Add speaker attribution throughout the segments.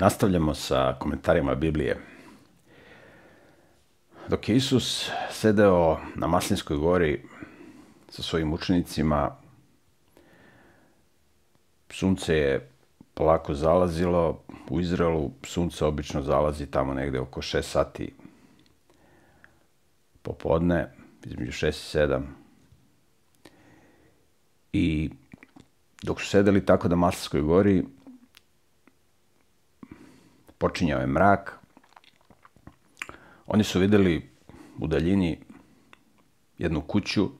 Speaker 1: Nastavljamo sa komentarima Biblije. Dok je Isus sedeo na Maslinskoj gori sa svojim učenicima, sunce je polako zalazilo. U Izraelu sunce obično zalazi tamo negde oko 6 sati popodne, između 6 i 7. I dok su sedeli tako na Maslinskoj gori, počinjao je mrak. Oni su videli u daljini jednu kuću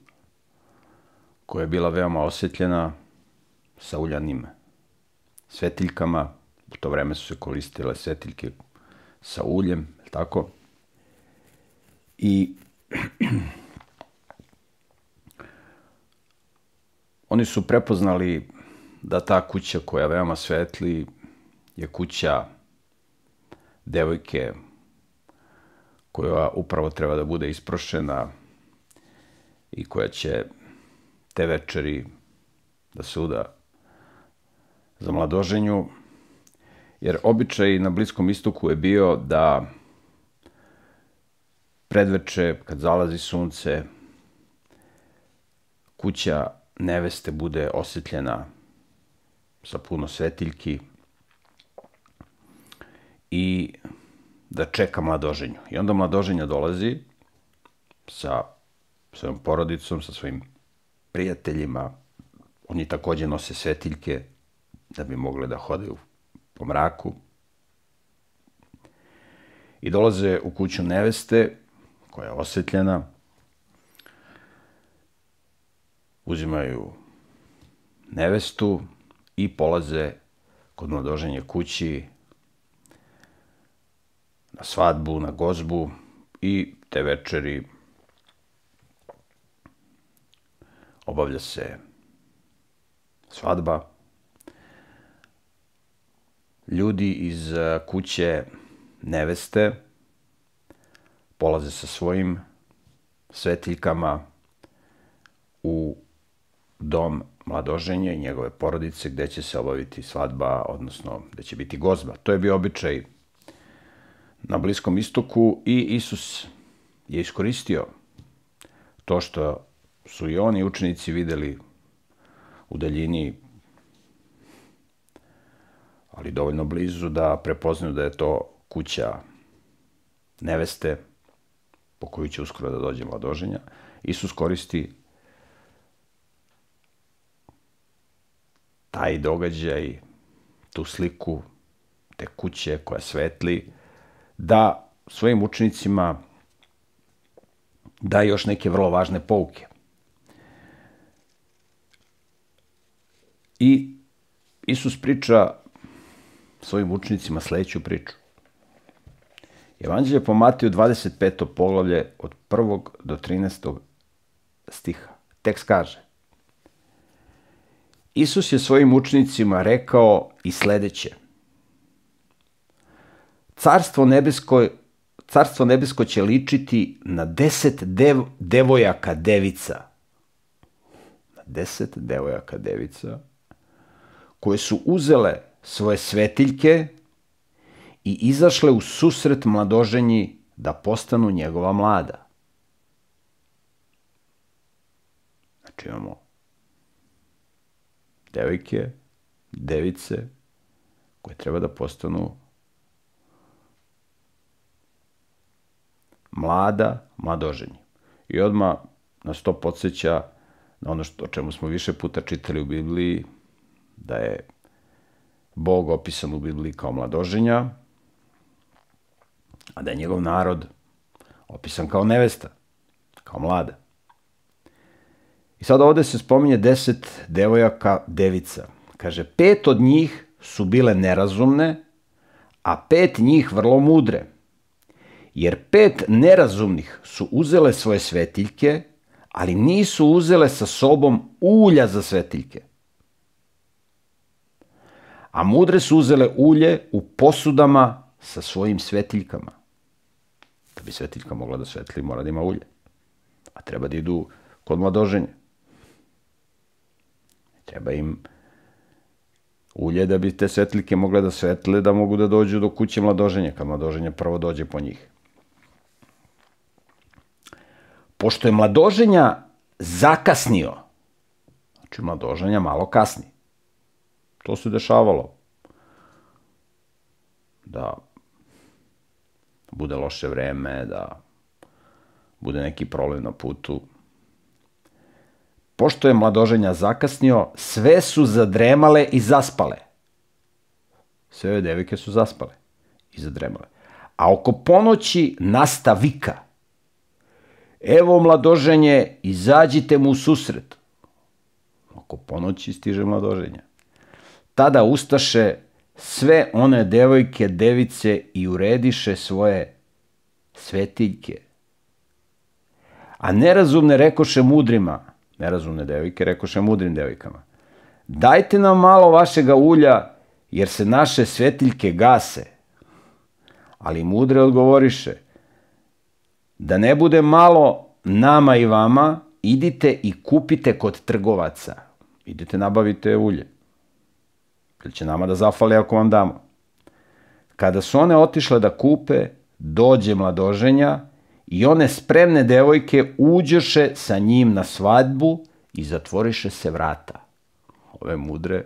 Speaker 1: koja je bila veoma osjetljena sa uljanim svetiljkama. U to vreme su se koristile svetiljke sa uljem, tako? I oni su prepoznali da ta kuća koja veoma svetli je kuća devojke koja upravo treba da bude isprošena i koja će te večeri da suda za mladoženju, jer običaj na Bliskom istoku je bio da predveče, kad zalazi sunce, kuća neveste bude osjetljena sa puno svetiljki, i da čeka mladoženju. I onda mladoženja dolazi sa svojom porodicom, sa svojim prijateljima. Oni takođe nose svetiljke da bi mogle da hodaju po mraku. I dolaze u kuću neveste, koja je osvetljena. Uzimaju nevestu i polaze kod mladoženje kući na svadbu, na gozbu i te večeri obavlja se svadba. Ljudi iz eh, kuće neveste polaze sa svojim svetiljkama u dom mladoženja i njegove porodice gde će se obaviti svadba, odnosno gde će biti gozba. To je bio običaj na Bliskom istoku i Isus je iskoristio to što su i oni učenici videli u daljini, ali dovoljno blizu da prepoznaju da je to kuća neveste po koju će uskoro da dođe mladoženja. Isus koristi taj događaj, tu sliku, te kuće koja svetli, da svojim učenicima da još neke vrlo važne pouke. I Isus priča svojim učenicima sledeću priču. Evanđelje po Matiju 25. poglavlje od 1. do 13. stiha. Tekst kaže Isus je svojim učenicima rekao i sledeće. Carstvo nebesko, carstvo nebesko će ličiti na deset dev, devojaka devica. Na deset devojaka devica koje su uzele svoje svetiljke i izašle u susret mladoženji da postanu njegova mlada. Znači imamo devojke, device koje treba da postanu mlada, mladoženje. I odma nas to podsjeća na ono što, o čemu smo više puta čitali u Bibliji, da je Bog opisan u Bibliji kao mladoženja, a da je njegov narod opisan kao nevesta, kao mlada. I sad ovde se spominje deset devojaka devica. Kaže, pet od njih su bile nerazumne, a pet njih vrlo mudre jer pet nerazumnih su uzele svoje svetiljke, ali nisu uzele sa sobom ulja za svetiljke. A mudre su uzele ulje u posudama sa svojim svetiljkama. Da bi svetiljka mogla da svetli, mora da ima ulje. A treba da idu kod mladoženja. Treba im ulje da bi te svetljike mogle da svetle, da mogu da dođu do kuće mladoženja, kad mladoženje prvo dođe po njih. Pošto je mladoženja zakasnio, znači mladoženja malo kasni, to se dešavalo, da bude loše vreme, da bude neki problem na putu. Pošto je mladoženja zakasnio, sve su zadremale i zaspale. Sve ove devike su zaspale i zadremale. A oko ponoći nasta vika. Evo mladoženje, izađite mu u susret. Oko ponoći stiže mladoženja. Tada ustaše sve one devojke, device i urediše svoje svetiljke. A nerazumne rekoše mudrima, nerazumne devojke rekoše mudrim devojkama, dajte nam malo vašega ulja, jer se naše svetiljke gase. Ali mudre odgovoriše, da ne bude malo nama i vama, idite i kupite kod trgovaca. Idite nabavite ulje. Ili će nama da zafali ako vam damo. Kada su one otišle da kupe, dođe mladoženja i one spremne devojke uđeše sa njim na svadbu i zatvoriše se vrata. Ove mudre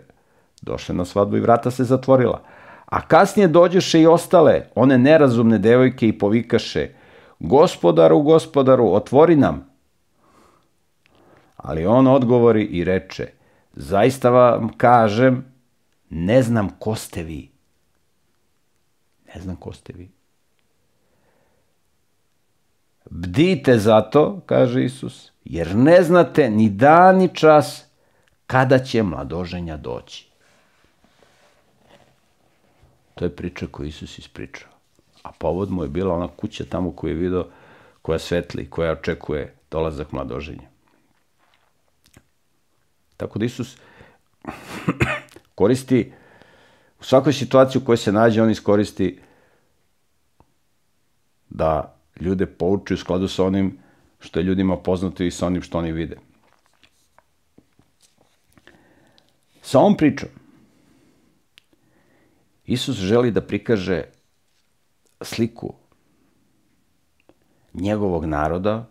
Speaker 1: došle na svadbu i vrata se zatvorila. A kasnije dođeše i ostale, one nerazumne devojke i povikaše, gospodaru, gospodaru, otvori nam. Ali on odgovori i reče, zaista vam kažem, ne znam ko ste vi. Ne znam ko ste vi. Bdite zato, kaže Isus, jer ne znate ni dan ni čas kada će mladoženja doći. To je priča koju Isus ispričao. A povod mu je bila ona kuća tamo koju je vidio, koja svetli, koja očekuje dolazak mladoženja. Tako da Isus koristi u svakoj situaciji u kojoj se nađe, on iskoristi da ljude pouči u skladu sa onim što je ljudima poznato i sa onim što oni vide. Sa ovom pričom Isus želi da prikaže sliku njegovog naroda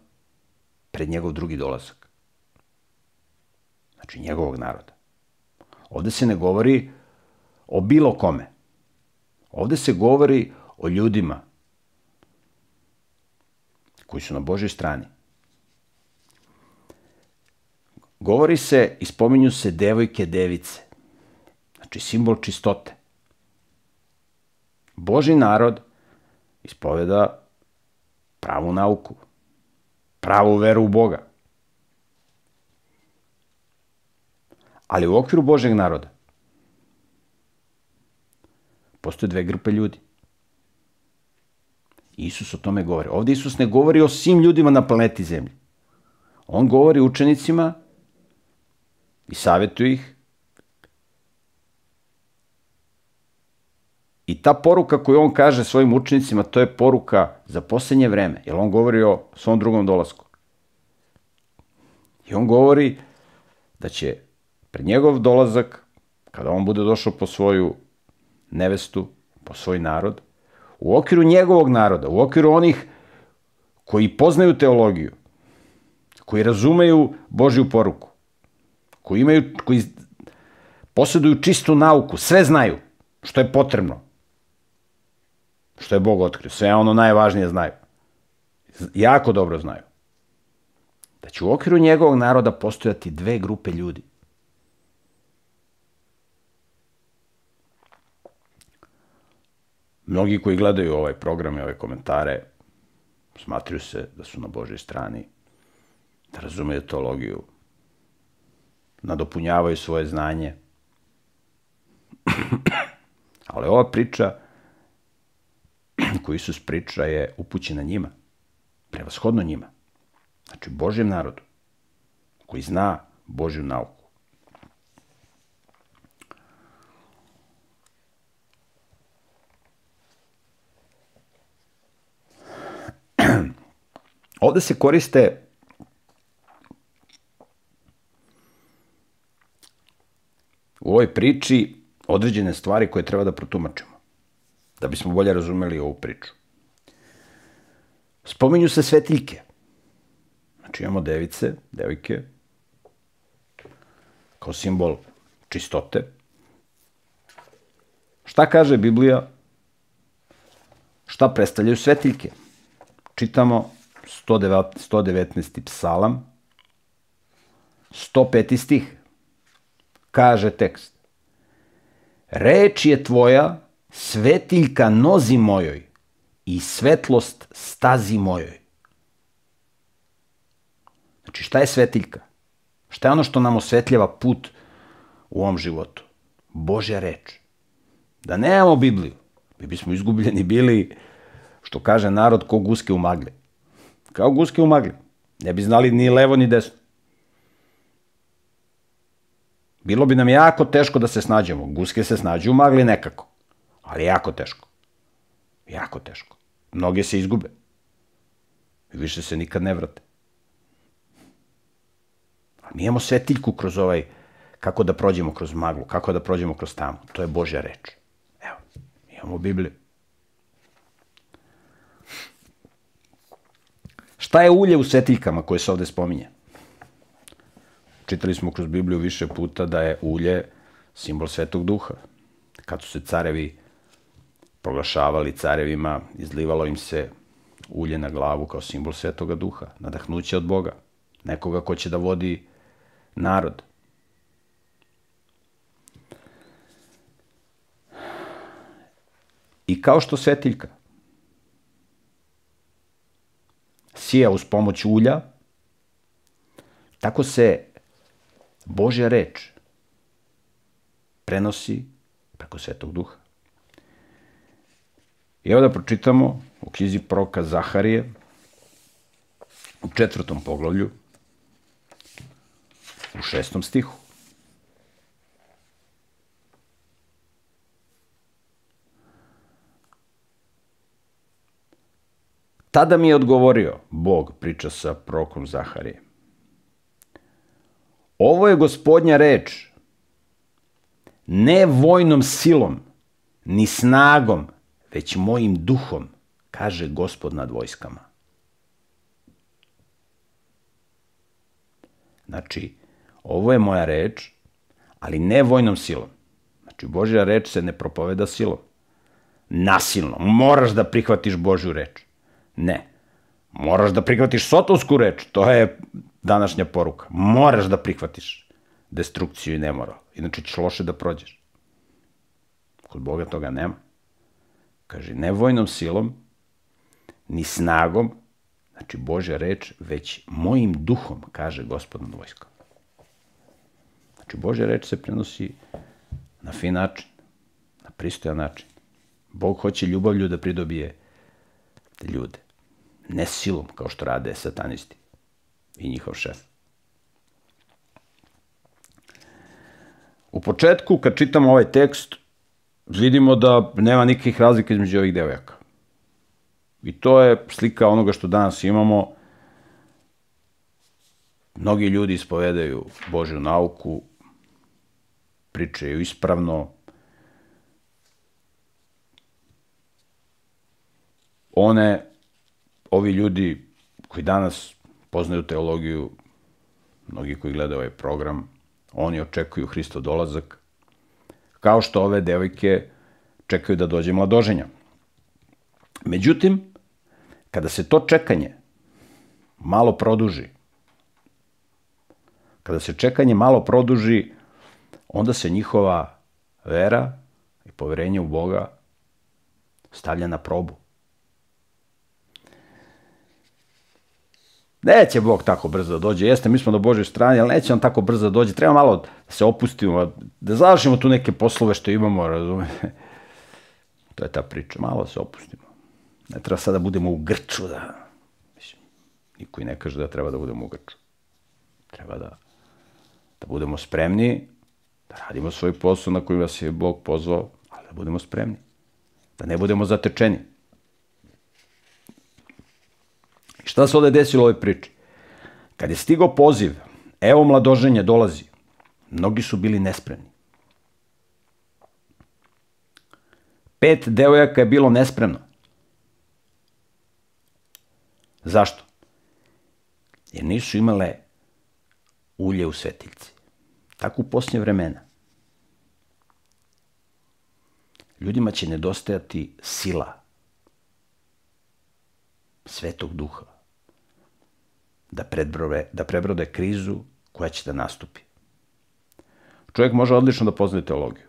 Speaker 1: pred njegov drugi dolazak. Znači njegovog naroda. Ovde se ne govori o bilo kome. Ovde se govori o ljudima koji su na Božoj strani. Govori se i spominju se devojke device. Znači simbol čistote. Boži narod ispoveda pravu nauku, pravu veru u Boga. Ali u okviru Božeg naroda postoje dve grupe ljudi. Isus o tome govori. Ovde Isus ne govori o svim ljudima na planeti Zemlji. On govori učenicima i savjetuje ih I ta poruka koju on kaže svojim učenicima, to je poruka za poslednje vreme, jer on govori o svom drugom dolasku. I on govori da će pred njegov dolazak, kada on bude došao po svoju nevestu, po svoj narod, u okviru njegovog naroda, u okviru onih koji poznaju teologiju, koji razumeju Božju poruku, koji imaju, koji posjeduju čistu nauku, sve znaju što je potrebno, što je Bog otkrio, sve ono najvažnije znaju. Jako dobro znaju. Da će u okviru njegovog naroda postojati dve grupe ljudi – Mnogi koji gledaju ovaj program i ove komentare smatruju se da su na Božoj strani, da razumeju teologiju, nadopunjavaju svoje znanje. Ali ova priča koju Isus priča je upućena njima, prevashodno njima. Znači Božjem narodu, koji zna Božju nauku. Ovde se koriste u ovoj priči određene stvari koje treba da protumačimo, da bismo bolje razumeli ovu priču. Spominju se svetiljke. Znači imamo device, devojke, kao simbol čistote. Šta kaže Biblija? Šta predstavljaju svetiljke? Čitamo 119. psalam, 105. stih. Kaže tekst. Reč je tvoja, svetiljka nozi mojoj i svetlost stazi mojoj. Znači, šta je svetiljka? Šta je ono što nam osvetljava put u ovom životu? Božja reč. Da nemamo Bibliju, mi bismo izgubljeni bili, što kaže narod, ko guske u magli. Kao guske u magli. Ne bi znali ni levo ni desno. Bilo bi nam jako teško da se snađemo. Guske se snađu u magli nekako. Ali jako teško. Jako teško. Mnoge se izgube. I više se nikad ne vrate. A mi imamo svetiljku kroz ovaj, kako da prođemo kroz maglu, kako da prođemo kroz tamo. To je Božja reč. Evo, imamo Bibliju. Šta je ulje u svetiljkama koje se ovde spominje? Čitali smo kroz Bibliju više puta da je ulje simbol svetog duha. Kad su se carevi proglašavali carevima, izlivalo im se ulje na glavu kao simbol svetoga duha, nadahnuće od Boga, nekoga ko će da vodi narod. I kao što svetiljka sija uz pomoć ulja, tako se Božja reč prenosi preko Svetog Duha. I evo da pročitamo u knjizi proka Zaharije u četvrtom poglavlju u šestom stihu. Tada mi je odgovorio, Bog priča sa prokom Zaharije. Ovo je gospodnja reč, ne vojnom silom, ni snagom, već mojim duhom, kaže gospod nad vojskama. Znači, ovo je moja reč, ali ne vojnom silom. Znači, Božja reč se ne propoveda silom. Nasilno. Moraš da prihvatiš Božju reč. Ne. Moraš da prihvatiš sotonsku reč. To je današnja poruka. Moraš da prihvatiš destrukciju i nemoral. Inače ćeš loše da prođeš. Kod Boga toga nema. Kaže, ne vojnom silom, ni snagom, znači Božja reč, već mojim duhom, kaže gospod nad vojskom. Znači, Božja reč se prenosi na fin način, na pristojan način. Bog hoće ljubavlju da pridobije ljude. Ne silom, kao što rade satanisti i njihov šef. U početku, kad čitam ovaj tekst, vidimo da nema nikakvih razlika između ovih devojaka. I to je slika onoga što danas imamo. Mnogi ljudi ispovedaju Božju nauku, pričaju ispravno. One, ovi ljudi koji danas poznaju teologiju, mnogi koji gledaju ovaj program, oni očekuju Hristo dolazak, kao što ove devojke čekaju da dođe mladoženja. Međutim, kada se to čekanje malo produži, kada se čekanje malo produži, onda se njihova vera i poverenje u Boga stavlja na probu. Neće Bog tako brzo da dođe. Jeste, mi smo na Božoj strani, ali neće on tako brzo da dođe. Treba malo da se opustimo, da završimo tu neke poslove što imamo, razumete. To je ta priča. Malo da se opustimo. Ne treba sada da budemo u grču, da... Mislim, niko i ne kaže da treba da budemo u grču. Treba da, da budemo spremni, da radimo svoj posao na koji vas je Bog pozvao, ali da budemo spremni. Da ne budemo zatečeni. Šta se ovde desilo u ovoj priči? Kad je stigao poziv, evo mladoženje dolazi, mnogi su bili nespremni. Pet devojaka je bilo nespremno. Zašto? Jer nisu imale ulje u svetiljci. Tako u posljednje vremena. Ljudima će nedostajati sila svetog duha da, predbrove, da prebrode krizu koja će da nastupi. Čovjek može odlično da poznaje teologiju,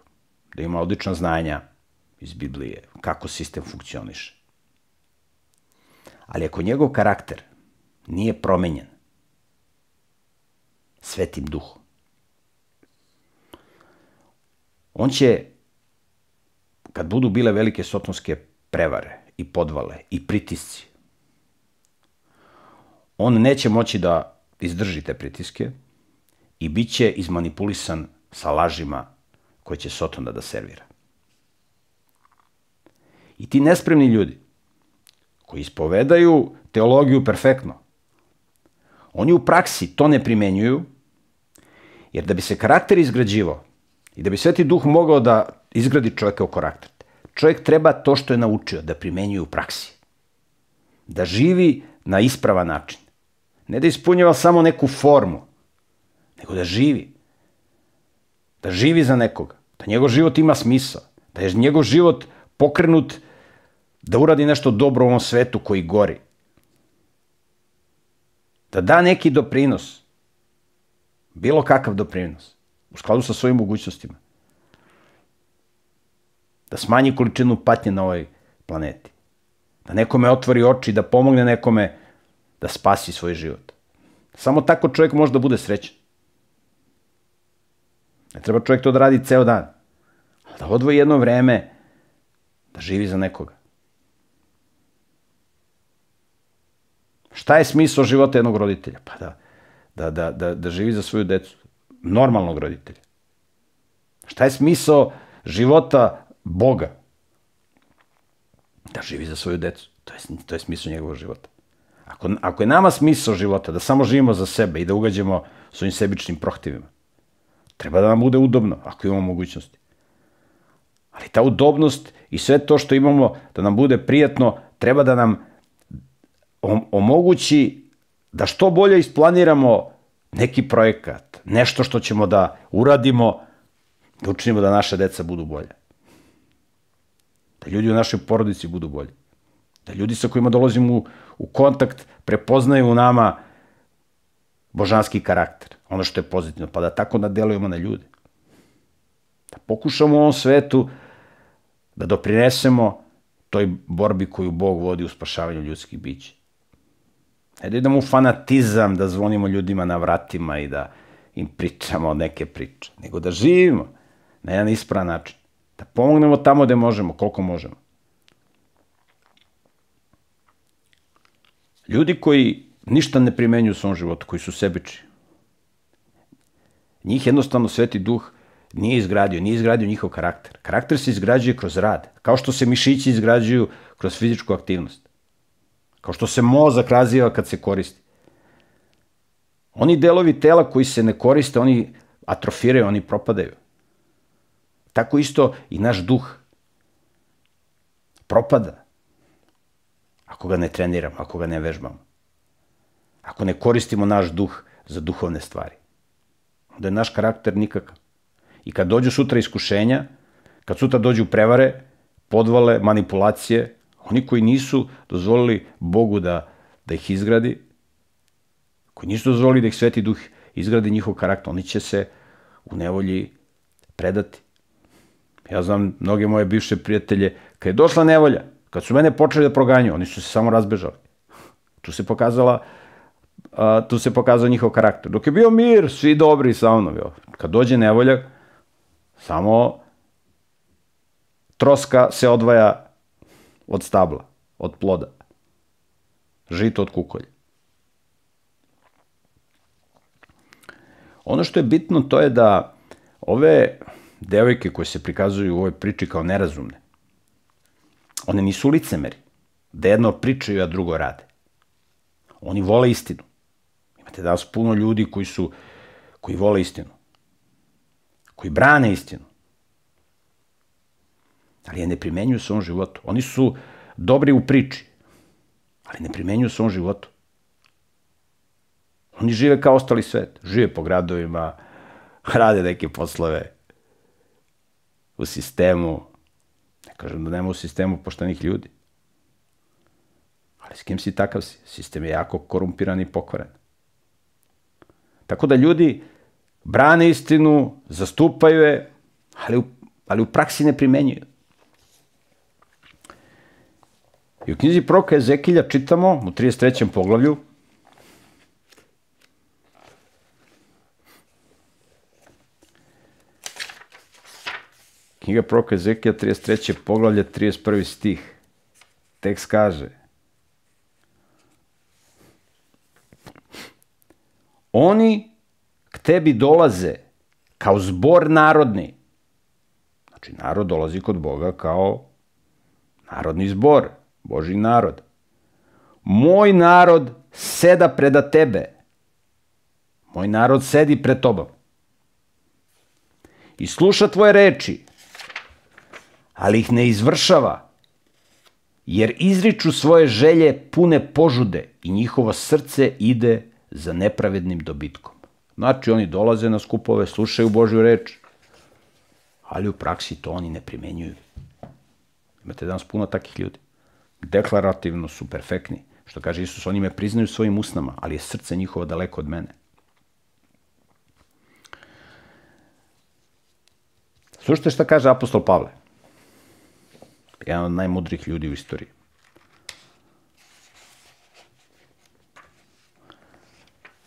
Speaker 1: da ima odlična znanja iz Biblije, kako sistem funkcioniše. Ali ako njegov karakter nije promenjen svetim duhom, on će, kad budu bile velike sotonske prevare i podvale i pritisci, on neće moći da izdrži te pritiske i bit će izmanipulisan sa lažima koje će Soton da, servira. I ti nespremni ljudi koji ispovedaju teologiju perfektno, oni u praksi to ne primenjuju, jer da bi se karakter izgrađivao i da bi Sveti Duh mogao da izgradi čoveka u karakter, čovjek treba to što je naučio da primenjuje u praksi. Da živi na ispravan način. Ne da ispunjava samo neku formu, nego da živi. Da živi za nekoga. Da njegov život ima smisla. Da je njegov život pokrenut da uradi nešto dobro u ovom svetu koji gori. Da da neki doprinos. Bilo kakav doprinos. U skladu sa svojim mogućnostima. Da smanji količinu patnje na ovoj planeti. Da nekome otvori oči, da pomogne nekome da spasi svoj život. Samo tako čovjek može da bude srećan. Ne treba čovjek to da radi ceo dan. Da odvoji jedno vreme da živi za nekoga. Šta je smisao života jednog roditelja? Pa da, da, da, da, da živi za svoju decu. Normalnog roditelja. Šta je smisao života Boga? Da živi za svoju decu. To je, to je smisao njegovog života. Ako, ako je nama smisao života da samo živimo za sebe i da ugađamo svojim sebičnim prohtivima, treba da nam bude udobno, ako imamo mogućnosti. Ali ta udobnost i sve to što imamo da nam bude prijatno, treba da nam omogući da što bolje isplaniramo neki projekat, nešto što ćemo da uradimo, da učinimo da naše deca budu bolje. Da ljudi u našoj porodici budu bolji. Da ljudi sa kojima dolazimo u, u kontakt prepoznaju u nama božanski karakter, ono što je pozitivno, pa da tako nadelujemo na ljude. Da pokušamo u ovom svetu da doprinesemo toj borbi koju Bog vodi u spašavanju ljudskih bića. Ne da idemo u fanatizam, da zvonimo ljudima na vratima i da im pričamo neke priče, nego da živimo na jedan ispravan način. Da pomognemo tamo gde možemo, koliko možemo. Ljudi koji ništa ne primenjuju u svom životu, koji su sebiči, njih jednostavno Sveti Duh nije izgradio, nije izgradio njihov karakter. Karakter se izgrađuje kroz rad, kao što se mišići izgrađuju kroz fizičku aktivnost. Kao što se mozak razvija kad se koristi. Oni delovi tela koji se ne koriste, oni atrofiraju, oni propadaju. Tako isto i naš duh propada ako ga ne treniramo, ako ga ne vežbamo. Ako ne koristimo naš duh za duhovne stvari. Onda je naš karakter nikakav. I kad dođu sutra iskušenja, kad sutra dođu prevare, podvale, manipulacije, oni koji nisu dozvolili Bogu da, da ih izgradi, koji nisu dozvolili da ih Sveti Duh izgradi njihov karakter, oni će se u nevolji predati. Ja znam mnoge moje bivše prijatelje, kad je došla nevolja, Kad su mene počeli da proganju, oni su se samo razbežali. Tu se pokazala a, tu se pokazao njihov karakter. Dok je bio mir, svi dobri sa mnom. Jo. Kad dođe nevolja, samo troska se odvaja od stabla, od ploda. Žito od kukolja. Ono što je bitno to je da ove devojke koje se prikazuju u ovoj priči kao nerazumne, One nisu licemeri. Da jedno pričaju, a drugo rade. Oni vole istinu. Imate danas puno ljudi koji su, koji vole istinu. Koji brane istinu. ali je ne primenjuju u svom životu. Oni su dobri u priči, ali ne primenjuju u svom životu. Oni žive kao ostali svet. Žive po gradovima, rade neke poslove u sistemu. Kažem da nema u sistemu poštenih ljudi. Ali s kim si takav si? Sistem je jako korumpiran i pokvaren. Tako da ljudi brane istinu, zastupaju je, ali u, ali u praksi ne primenjuju. I u knjizi proka Ezekilja čitamo u 33. poglavlju Knjiga proka Ezekija, 33. poglavlje, 31. stih. Tekst kaže Oni k tebi dolaze kao zbor narodni. Znači, narod dolazi kod Boga kao narodni zbor, Boži narod. Moj narod seda preda tebe. Moj narod sedi pred tobom. I sluša tvoje reči, ali ih ne izvršava, jer izriču svoje želje pune požude i njihovo srce ide za nepravednim dobitkom. Znači, oni dolaze na skupove, slušaju Božju reč, ali u praksi to oni ne primenjuju. Imate danas puno takih ljudi. Deklarativno su perfektni. Što kaže Isus, oni me priznaju svojim usnama, ali je srce njihovo daleko od mene. Slušajte šta kaže apostol Pavle. Jedan od najmudrih ljudi u istoriji.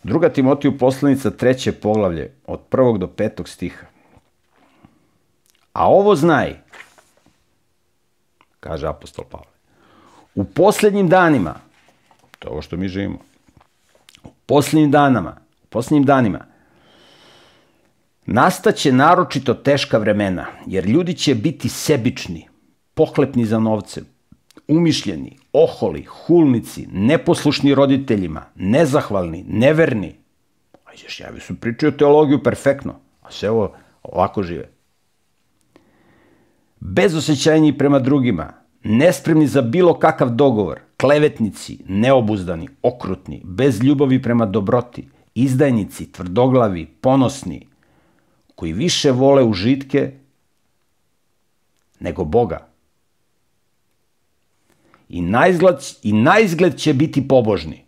Speaker 1: Druga Timotiju poslanica treće poglavlje od prvog do petog stiha. A ovo znaj, kaže apostol Pavle, u posljednjim danima, to je ovo što mi živimo, u posljednjim danama, u posljednjim danima, nastaće naročito teška vremena, jer ljudi će biti sebični, pohlepni za novcem, umišljeni, oholi, hulnici, neposlušni roditeljima, nezahvalni, neverni. A Izjašnjavi su pričaju teologiju perfektno, a sve ovo ovako žive. Bezosećajni prema drugima, nespremni za bilo kakav dogovor, klevetnici, neobuzdani, okrutni, bez ljubavi prema dobroti, izdajnici, tvrdoglavi, ponosni, koji više vole užitke nego Boga i najizgled, i najizgled će biti pobožni.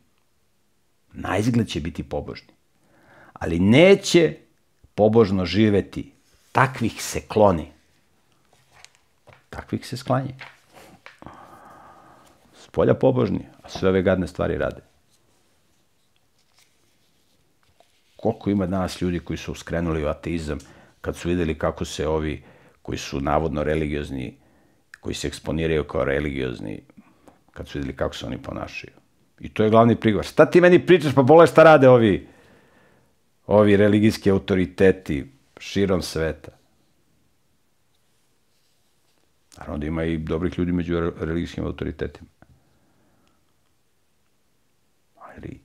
Speaker 1: Najizgled će biti pobožni. Ali neće pobožno živeti. Takvih se kloni. Takvih se sklanje. Spolja pobožni, a sve ove gadne stvari rade. Koliko ima danas ljudi koji su skrenuli u ateizam kad su videli kako se ovi koji su navodno religiozni, koji se eksponiraju kao religiozni, kad su videli kako se oni ponašaju. I to je glavni prigovor. Šta ti meni pričaš, pa bole šta rade ovi, ovi religijski autoriteti širom sveta. Naravno da ima i dobrih ljudi među religijskim autoritetima. Ali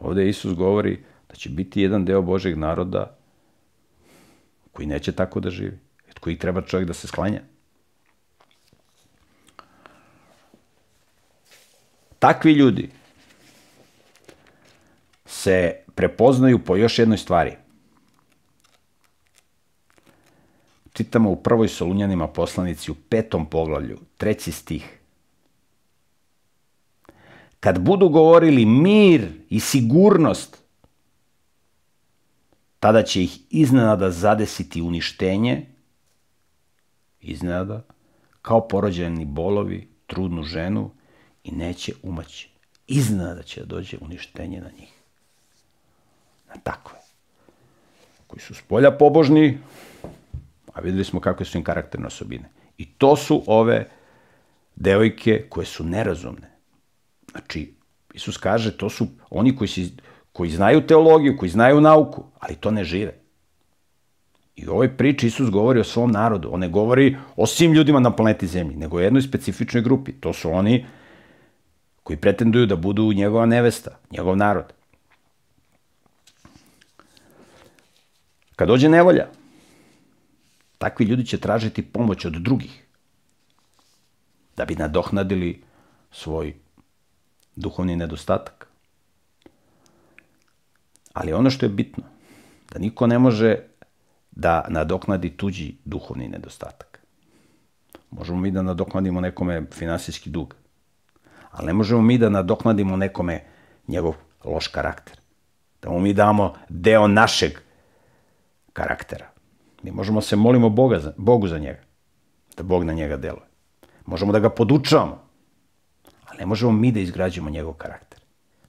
Speaker 1: ovde Isus govori da će biti jedan deo Božeg naroda koji neće tako da živi, koji treba čovjek da se sklanja. Takvi ljudi se prepoznaju po još jednoj stvari. Čitamo u prvoj Solunjanima poslanici u petom poglavlju, treći stih. Kad budu govorili mir i sigurnost, tada će ih iznenada zadesiti uništenje, iznenada, kao porođeni bolovi, trudnu ženu i neće umaći. Iznada će da dođe uništenje na njih. Na takve. Koji su s polja pobožni, a videli smo kakve su im karakterne osobine. I to su ove devojke koje su nerazumne. Znači, Isus kaže, to su oni koji, si, koji znaju teologiju, koji znaju nauku, ali to ne žive. I u ovoj priči Isus govori o svom narodu. On ne govori o svim ljudima na planeti Zemlji, nego o jednoj specifičnoj grupi. To su oni koji pretenduju da budu njegova nevesta, njegov narod. Kad dođe nevolja, takvi ljudi će tražiti pomoć od drugih. da bi nadohnadili svoj duhovni nedostatak. Ali ono što je bitno, da niko ne može da nadoknadi tuđi duhovni nedostatak. Možemo mi da nadoknadimo nekome finansijski dug, ali ne možemo mi da nadoknadimo nekome njegov loš karakter. Da mu mi damo deo našeg karaktera. Mi možemo se molimo Boga za, Bogu za njega, da Bog na njega deluje. Možemo da ga podučavamo, ali ne možemo mi da izgrađujemo njegov karakter.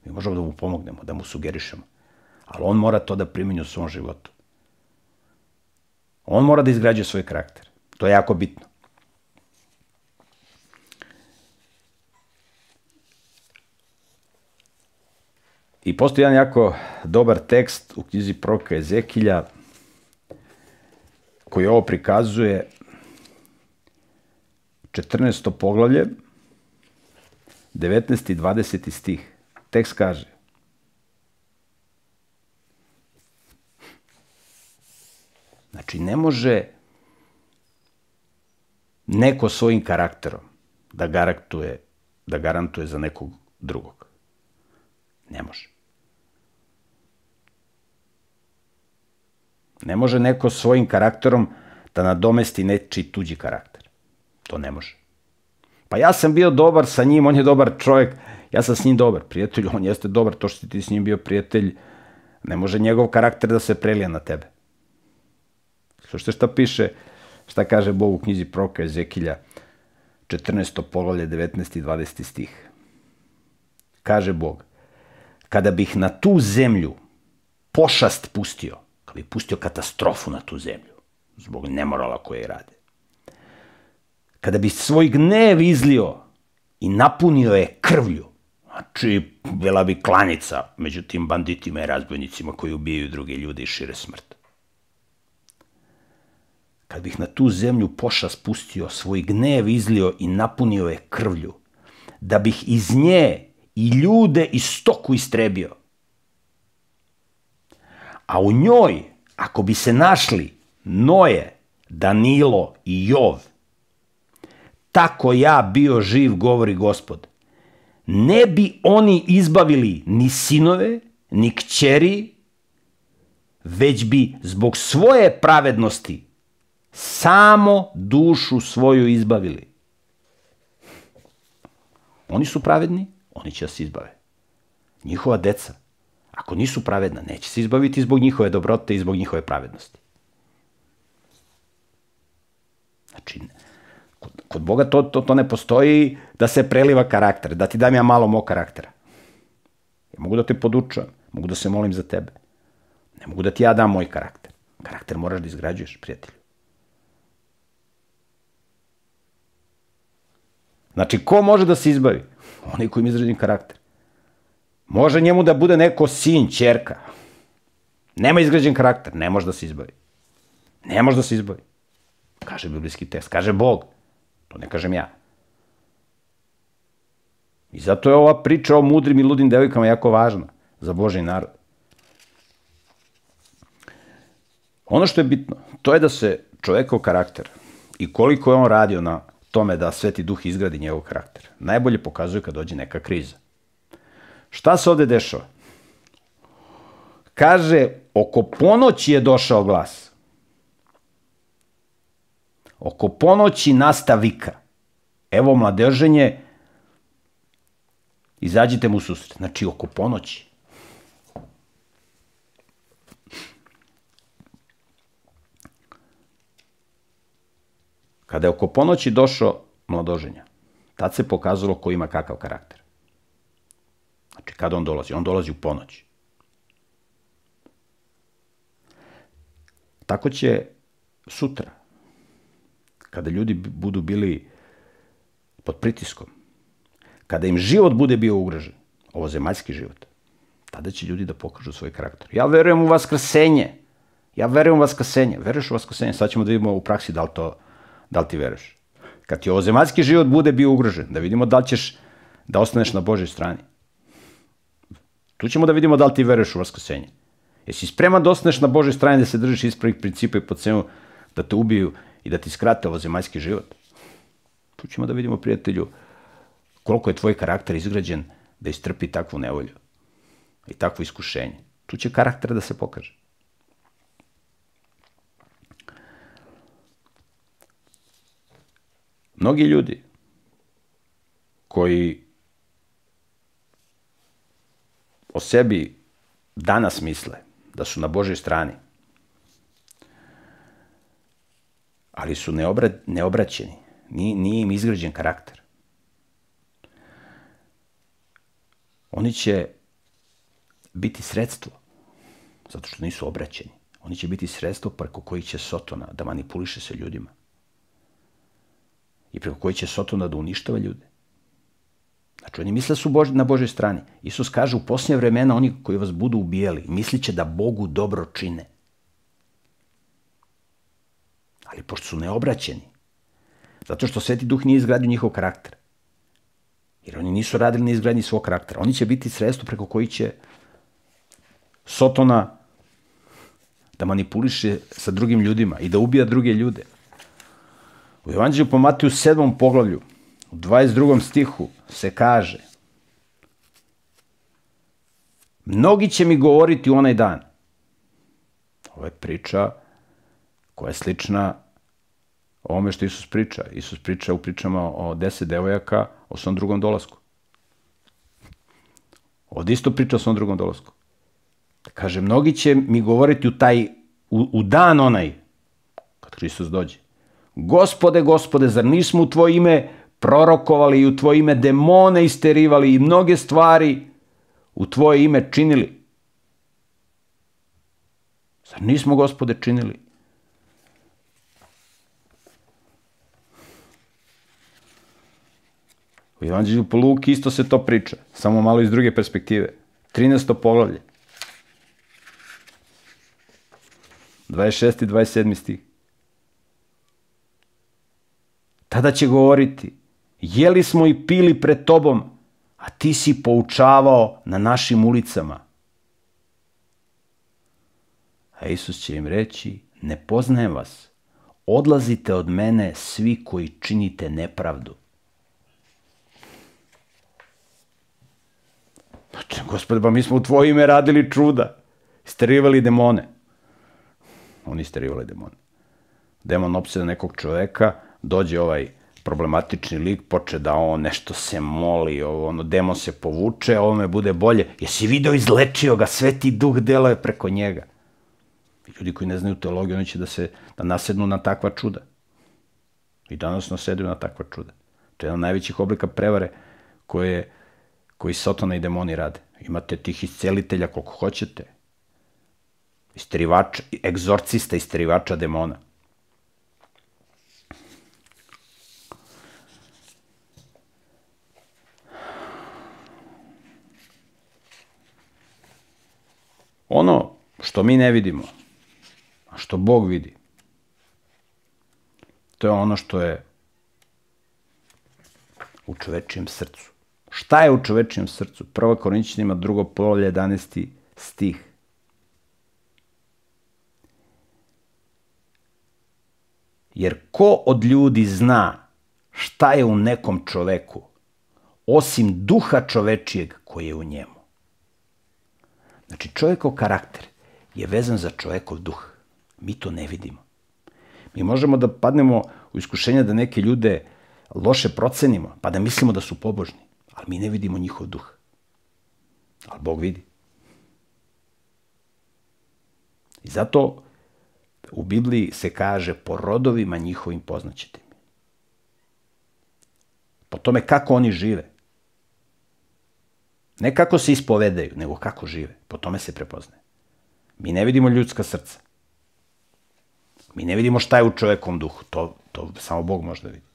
Speaker 1: Mi možemo da mu pomognemo, da mu sugerišemo, ali on mora to da primeni u svom životu. On mora da izgrađuje svoj karakter. To je jako bitno. I postoji jedan jako dobar tekst u knjizi proka Ezekilja koji ovo prikazuje 14. poglavlje 19. i 20. stih. Tekst kaže Znači, ne može neko svojim karakterom da garantuje, da garantuje za nekog drugog. Ne može. Ne može neko svojim karakterom da nadomesti nečiji tuđi karakter. To ne može. Pa ja sam bio dobar sa njim, on je dobar čovjek, ja sam s njim dobar prijatelj, on jeste dobar, to što ti s njim bio prijatelj, ne može njegov karakter da se prelija na tebe. Slušajte šta piše, šta kaže Bog u knjizi Proka Ezekilja, 14. poglavlje, 19. i 20. stih. Kaže Bog, kada bih na tu zemlju pošast pustio, kada bih pustio katastrofu na tu zemlju, zbog nemorala koje rade, kada bi svoj gnev izlio i napunio je krvlju, znači bila bi klanica među tim banditima i razbojnicima koji ubijaju druge ljude i šire smrt. Kad bih na tu zemlju poša spustio, svoj gnev izlio i napunio je krvlju, da bih iz nje i ljude i stoku istrebio. A u njoj, ako bi se našli Noje, Danilo i Jov, tako ja bio živ, govori gospod, ne bi oni izbavili ni sinove, ni kćeri, već bi zbog svoje pravednosti samo dušu svoju izbavili. Oni su pravedni, oni će da se izbave. Njihova deca, ako nisu pravedna, neće se izbaviti zbog njihove dobrote i zbog njihove pravednosti. Znači, kod, kod Boga to, to, to ne postoji da se preliva karakter, da ti dam ja malo mog karaktera. Ja mogu da te podučujem, mogu da se molim za tebe. Ne mogu da ti ja dam moj karakter. Karakter moraš da izgrađuješ, prijatelju. Znači, ko može da se izbavi? Onaj koji ima izrađen karakter. Može njemu da bude neko sin, čerka. Nema izgrađen karakter, ne može da se izbavi. Ne može da se izbavi. Kaže biblijski tekst, kaže Bog. To ne kažem ja. I zato je ova priča o mudrim i ludim devojkama jako važna za Božji narod. Ono što je bitno, to je da se čovekov karakter i koliko je on radio na tome da Sveti Duh izgradi njegov karakter. Najbolje pokazuje kad dođe neka kriza. Šta se ovde dešava? Kaže, oko ponoći je došao glas. Oko ponoći nasta vika. Evo mladeženje, izađite mu susret. Znači, oko ponoći. Kada je oko ponoći došao mladoženja, tad se pokazalo ko ima kakav karakter. Znači, kada on dolazi? On dolazi u ponoć. Tako će sutra, kada ljudi budu bili pod pritiskom, kada im život bude bio ugrožen, ovo zemaljski život, tada će ljudi da pokažu svoj karakter. Ja verujem u vaskrsenje. Ja verujem u vaskrsenje. Veruješ u vaskrsenje? Sad ćemo da vidimo u praksi da li to da li ti veruješ? Kad ti ovozemaljski život bude bio ugrožen, da vidimo da li ćeš da ostaneš na Božoj strani. Tu ćemo da vidimo da li ti veruješ u vaskrsenje. Jesi spreman da ostaneš na Božoj strani da se držiš ispravih principa i po cenu da te ubiju i da ti skrate ovozemaljski život? Tu ćemo da vidimo, prijatelju, koliko je tvoj karakter izgrađen da istrpi takvu nevolju i takvo iskušenje. Tu će karakter da se pokaže. Mnogi ljudi koji o sebi danas misle da su na Božoj strani, ali su neobra, neobraćeni, nije, nije im izgrađen karakter. Oni će biti sredstvo, zato što nisu obraćeni. Oni će biti sredstvo preko kojih će Sotona da manipuliše se ljudima. I preko kojih će Sotona da uništava ljude. Znači, oni misle da su Bož, na Božoj strani. Isus kaže, u posljednje vremena oni koji vas budu ubijali, misliće da Bogu dobro čine. Ali pošto su neobraćeni, zato što Sveti Duh nije izgradio njihov karakter, jer oni nisu radili na izgradnji svog karaktera, oni će biti sredstvo preko koji će Sotona da manipuliše sa drugim ljudima i da ubija druge ljude. U Evanđelju po Mateju 7. poglavlju, u 22. stihu se kaže Mnogi će mi govoriti u onaj dan. Ovo je priča koja je slična ovome što Isus priča. Isus priča u pričama o deset devojaka o svom drugom dolasku. Ovdje isto priča o svom drugom dolasku. Kaže, mnogi će mi govoriti u taj, u, u dan onaj, kad Hristos dođe. Gospode, gospode, zar nismo u tvoje ime prorokovali i u tvoje ime demone isterivali i mnoge stvari u tvoje ime činili? Zar nismo, gospode, činili? U Evanđelju po Luki isto se to priča, samo malo iz druge perspektive. 13. poglavlje. 26. i 27. stih. Tada će govoriti, jeli smo i pili pred tobom, a ti si poučavao na našim ulicama. A Isus će im reći, ne poznajem vas, odlazite od mene svi koji činite nepravdu. Znači, gospode, pa mi smo u tvoje ime radili čuda, isterivali demone. Oni isterivali demone. Demon opseda nekog čoveka, dođe ovaj problematični lik, poče da on nešto se moli, ono, demon se povuče, ovo me bude bolje. Jesi video, izlečio ga, sveti duh deluje preko njega. Ljudi koji ne znaju teologiju, oni će da se, da nasednu na takva čuda. I danas naseduju na takva čuda. To je jedan od najvećih oblika prevare koje, koji satana i demoni rade. Imate tih iscelitelja koliko hoćete. Isterivača, egzorcista isterivača demona. Ono što mi ne vidimo, a što Bog vidi, to je ono što je u čovečijem srcu. Šta je u čovečijem srcu? Prva Korinćanima, drugo polovlje, 11. stih. Jer ko od ljudi zna šta je u nekom čoveku, osim duha čovečijeg koji je u njemu? Znači, čovjekov karakter je vezan za čovjekov duh. Mi to ne vidimo. Mi možemo da padnemo u iskušenja da neke ljude loše procenimo, pa da mislimo da su pobožni, ali mi ne vidimo njihov duh. Ali Bog vidi. I zato u Bibliji se kaže po rodovima njihovim poznaćete mi. Po tome kako oni žive. Ne kako se ispovedaju, nego kako žive. Po tome se prepoznaje. Mi ne vidimo ljudska srca. Mi ne vidimo šta je u čovekom duhu. To, to samo Bog može da vidi.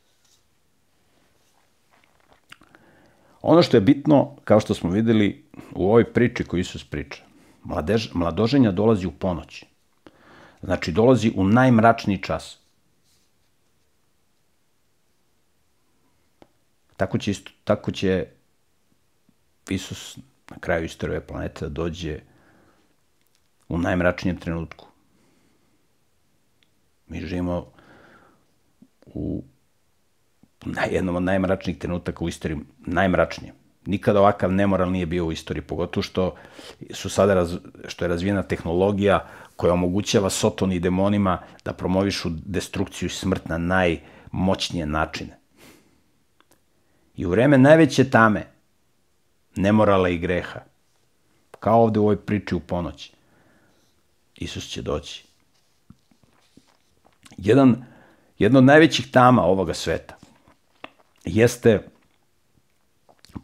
Speaker 1: Ono što je bitno, kao što smo videli u ovoj priči koju Isus priča, mladež, mladoženja dolazi u ponoć. Znači, dolazi u najmračniji čas. Tako će, isto, tako će Isus na kraju istorije planete da dođe u najmračnijem trenutku. Mi živimo u na jednom od najmračnijih trenutaka u istoriji, najmračnije. Nikada ovakav nemoral nije bio u istoriji, pogotovo što su sada raz, što je razvijena tehnologija koja omogućava Sotoni i demonima da promovišu destrukciju i smrt na najmoćnije načine. I u vreme najveće tame, nemorala i greha, kao ovde u ovoj priči u ponoći, Isus će doći. Jedan, jedna od najvećih tama ovoga sveta jeste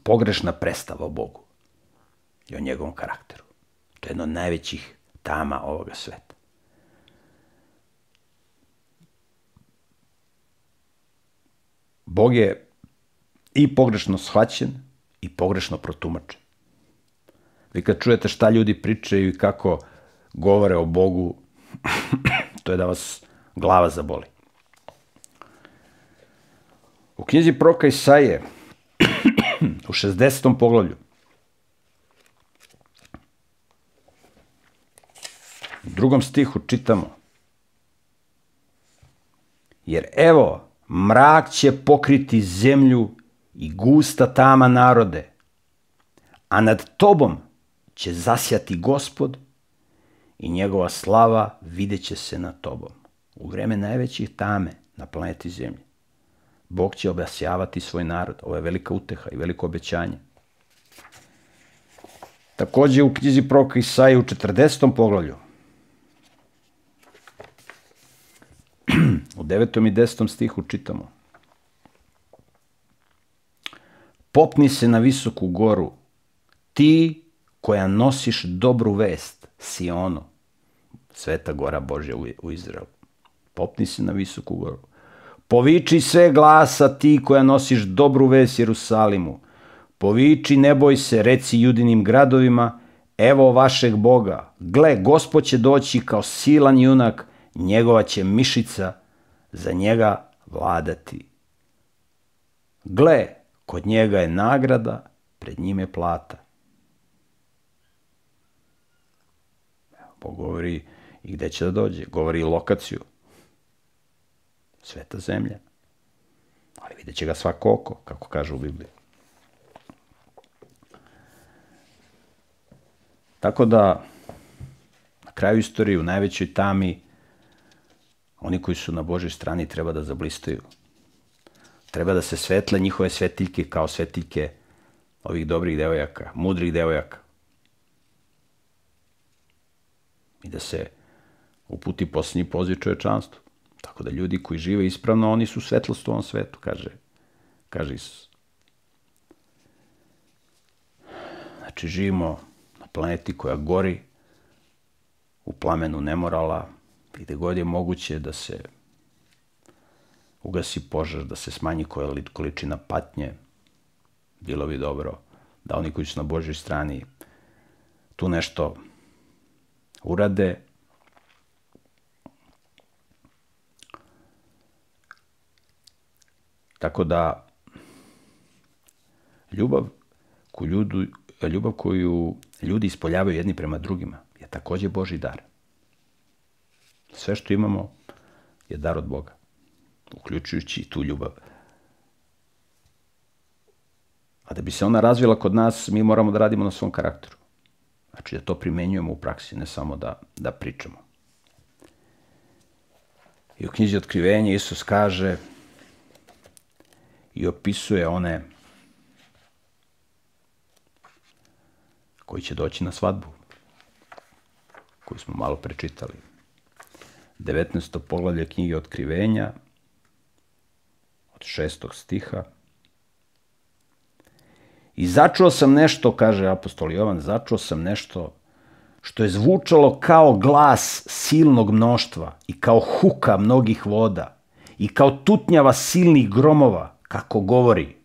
Speaker 1: pogrešna predstava o Bogu i o njegovom karakteru. To je jedna od najvećih tama ovoga sveta. Bog je i pogrešno shvaćen i pogrešno protumačen. Vi kad čujete šta ljudi pričaju i kako govore o Bogu, to je da vas glava zaboli. U knjizi Proka Isaije, u 60. poglavlju, u drugom stihu čitamo, jer evo, mrak će pokriti zemlju i gusta tama narode, a nad tobom će zasjati gospod i njegova slava videće se na tobom. U vreme najvećih tame na planeti Zemlji. Bog će obasjavati svoj narod. Ovo je velika uteha i veliko obećanje. Takođe u knjizi proka Isaije u 40. poglavlju u 9. i 10. stihu čitamo Popni se na visoku goru, ti koja nosiš dobru vest, Siono, sveta gora Božja u Izraelu. Popni se na visoku goru. Poviči sve glasa ti koja nosiš dobru vest Jerusalimu. Poviči, ne boj se, reci judinim gradovima, evo vašeg Boga. Gle, gospod će doći kao silan junak, njegova će mišica za njega vladati. Gle, kod njega je nagrada, pred njim je plata. Bog govori i gde će da dođe. Govori i lokaciju. Sveta zemlja. Ali vidjet će ga svako oko, kako kaže u Bibliji. Tako da, na kraju istorije, u najvećoj tami, oni koji su na Božoj strani treba da zablistaju. Treba da se svetle njihove svetiljke kao svetiljke ovih dobrih devojaka, mudrih devojaka. I da se uputi posljednji poziv čovečanstvu. Tako da ljudi koji žive ispravno, oni su svetlost u ovom svetu, kaže, kaže Isus. Znači, živimo na planeti koja gori, u plamenu nemorala, i gde god je moguće da se ugasi požar, da se smanji količina patnje, bilo bi dobro da oni koji su na Božoj strani tu nešto urade, Tako da, ljubav koju, ljudu, ljubav koju ljudi ispoljavaju jedni prema drugima je takođe Boži dar. Sve što imamo je dar od Boga, uključujući i tu ljubav. A da bi se ona razvila kod nas, mi moramo da radimo na svom karakteru. Znači da to primenjujemo u praksi, ne samo da, da pričamo. I u knjizi Otkrivenja Isus kaže i opisuje one koji će doći na svadbu, koju smo malo prečitali. 19. poglavlje knjige Otkrivenja, šestog stiha. I začuo sam nešto, kaže apostol Jovan, začuo sam nešto što je zvučalo kao glas silnog mnoštva i kao huka mnogih voda i kao tutnjava silnih gromova kako govori.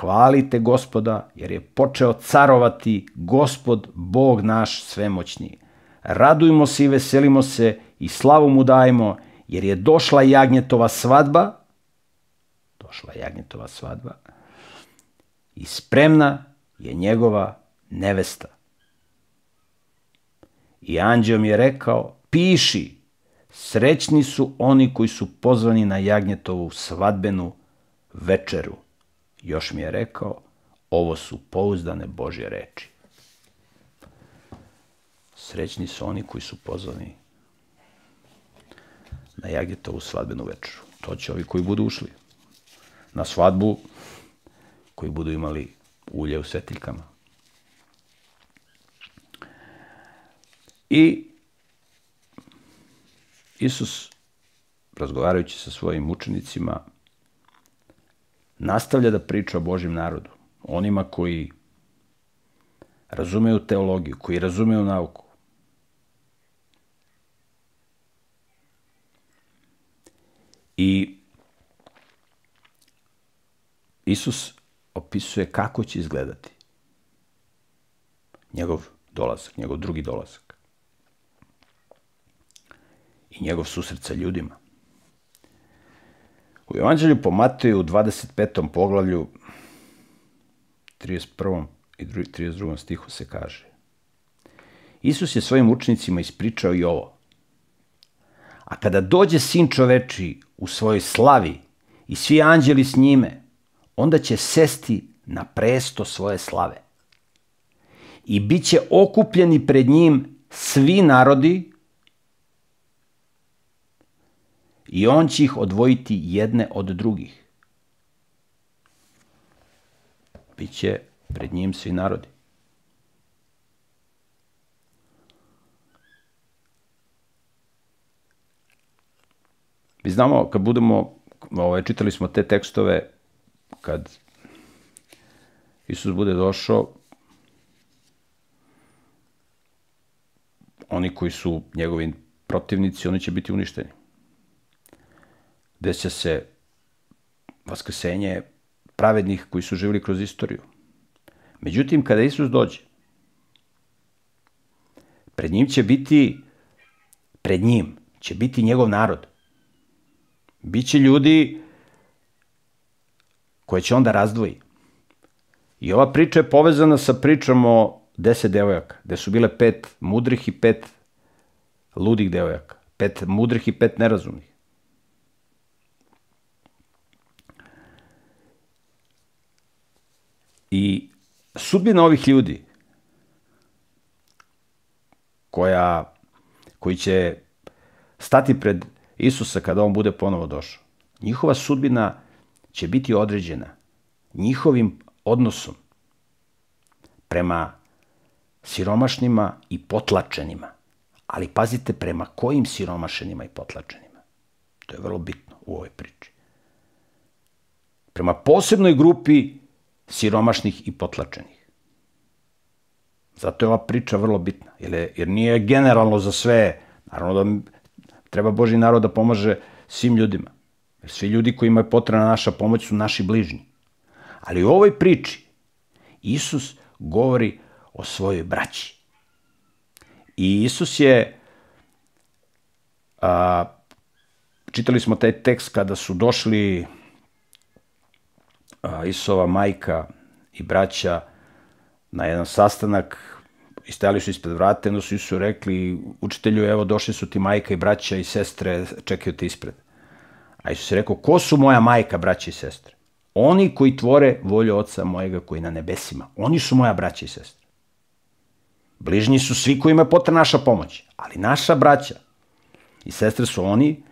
Speaker 1: Hvalite gospoda, jer je počeo carovati gospod, Bog naš svemoćni. Radujmo se i veselimo se i slavu mu dajmo, jer je došla jagnjetova svadba, došla jagnjetova svadba, i spremna je njegova nevesta. I anđeo mi je rekao, piši, srećni su oni koji su pozvani na jagnjetovu svadbenu večeru, još mi je rekao, ovo su pouzdane Božje reči. Srećni su oni koji su pozvani na Jagetovu svadbenu večeru. To će ovi koji budu ušli. Na svadbu koji budu imali ulje u svetiljkama. I Isus, razgovarajući sa svojim učenicima, nastavlja da priča o Božjem narodu, onima koji razumeju teologiju, koji razumeju nauku. I Isus opisuje kako će izgledati njegov dolazak, njegov drugi dolazak i njegov susret sa ljudima. U Evanđelju po Mateju u 25. poglavlju 31. i 32. stihu se kaže Isus je svojim učenicima ispričao i ovo. A kada dođe sin čoveči u svojoj slavi i svi anđeli s njime, onda će sesti na presto svoje slave. I bit će okupljeni pred njim svi narodi i on će ih odvojiti jedne od drugih. Biće pred njim svi narodi. Mi znamo, kad budemo, ovaj, čitali smo te tekstove, kad Isus bude došao, oni koji su njegovi protivnici, oni će biti uništeni deća se vaskrsenje pravednih koji su živjeli kroz istoriju. Međutim, kada Isus dođe, pred njim će biti, pred njim će biti njegov narod. Biće ljudi koje će onda razdvoji. I ova priča je povezana sa pričom o deset devojaka, gde su bile pet mudrih i pet ludih devojaka. Pet mudrih i pet nerazumnih. I sudbina ovih ljudi koja, koji će stati pred Isusa kada on bude ponovo došao, njihova sudbina će biti određena njihovim odnosom prema siromašnima i potlačenima. Ali pazite prema kojim siromašenima i potlačenima. To je vrlo bitno u ovoj priči. Prema posebnoj grupi siromašnih i potlačenih. Zato je ova priča vrlo bitna, jer, je, jer nije generalno za sve, naravno da treba Boži narod da pomaže svim ljudima. Jer svi ljudi koji imaju potrebna naša pomoć su naši bližnji. Ali u ovoj priči Isus govori o svojoj braći. I Isus je, a, čitali smo taj tekst kada su došli Isova majka i braća na jedan sastanak i stajali su ispred vrata, onda su Isu rekli, učitelju, evo, došli su ti majka i braća i sestre, čekaju te ispred. A Isus je rekao, ko su moja majka, braća i sestre? Oni koji tvore volju oca mojega koji na nebesima. Oni su moja braća i sestre. Bližnji su svi koji imaju potrebna naša pomoć. Ali naša braća i sestre su oni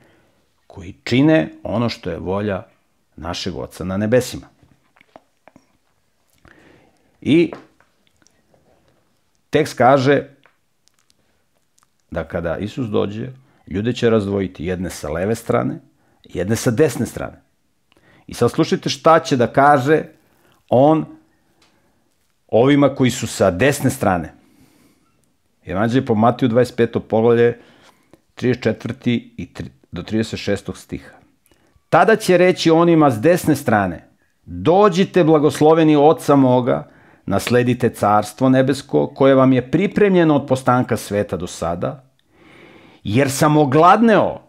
Speaker 1: koji čine ono što je volja našeg oca na nebesima. I tekst kaže da kada Isus dođe, ljude će razdvojiti jedne sa leve strane, jedne sa desne strane. I sad slušajte šta će da kaže on ovima koji su sa desne strane. Evanđelje po Matiju 25. poglavlje 34. i do 36. stiha. Tada će reći onima s desne strane, dođite blagosloveni oca moga, nasledite carstvo nebesko koje vam je pripremljeno od postanka sveta do sada, jer sam ogladneo.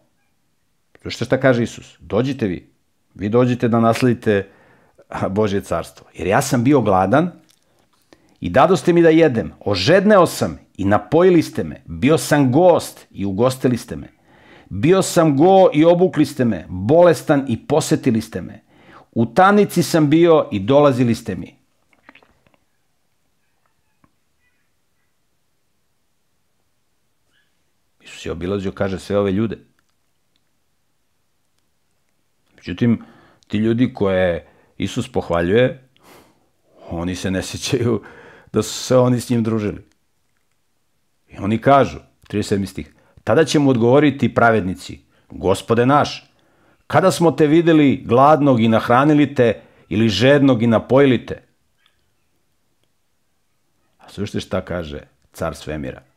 Speaker 1: Slušajte šta kaže Isus. Dođite vi. Vi dođite da nasledite Božje carstvo. Jer ja sam bio gladan i dadoste mi da jedem. Ožedneo sam i napojili ste me. Bio sam gost i ugostili ste me. Bio sam go i obukli ste me. Bolestan i posetili ste me. U tanici sam bio i dolazili ste mi. Isus je obilazio, kaže, sve ove ljude. Međutim, ti ljudi koje Isus pohvaljuje, oni se ne sjećaju da su se oni s njim družili. I oni kažu, 37. stih, tada će mu odgovoriti pravednici, gospode naš, kada smo te videli gladnog i nahranili te ili žednog i napojili te? A slušajte šta kaže car svemira.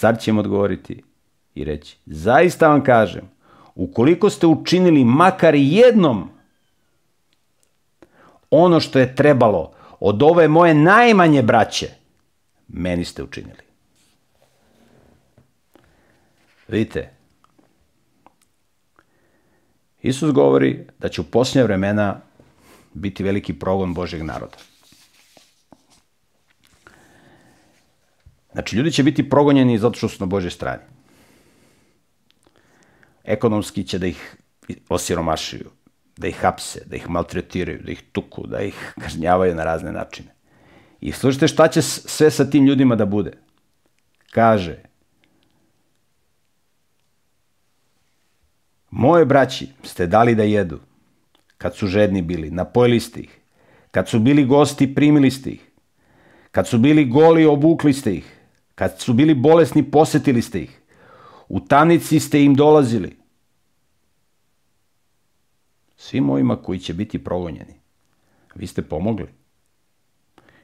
Speaker 1: Car će im odgovoriti i reći, zaista vam kažem, ukoliko ste učinili makar jednom ono što je trebalo od ove moje najmanje braće, meni ste učinili. Vidite, Isus govori da će u posljednje vremena biti veliki progon Božeg naroda. Znači, ljudi će biti progonjeni zato što su na Božoj strani. Ekonomski će da ih osiromašuju, da ih hapse, da ih maltretiraju, da ih tuku, da ih kažnjavaju na razne načine. I slušajte šta će sve sa tim ljudima da bude. Kaže, moje braći ste dali da jedu, kad su žedni bili, napojili ste ih, kad su bili gosti, primili ste ih, kad su bili goli, obukli ste ih, kad su bili bolesni, posetili ste ih, u tanici ste im dolazili, svim ovima koji će biti progonjeni. Vi ste pomogli.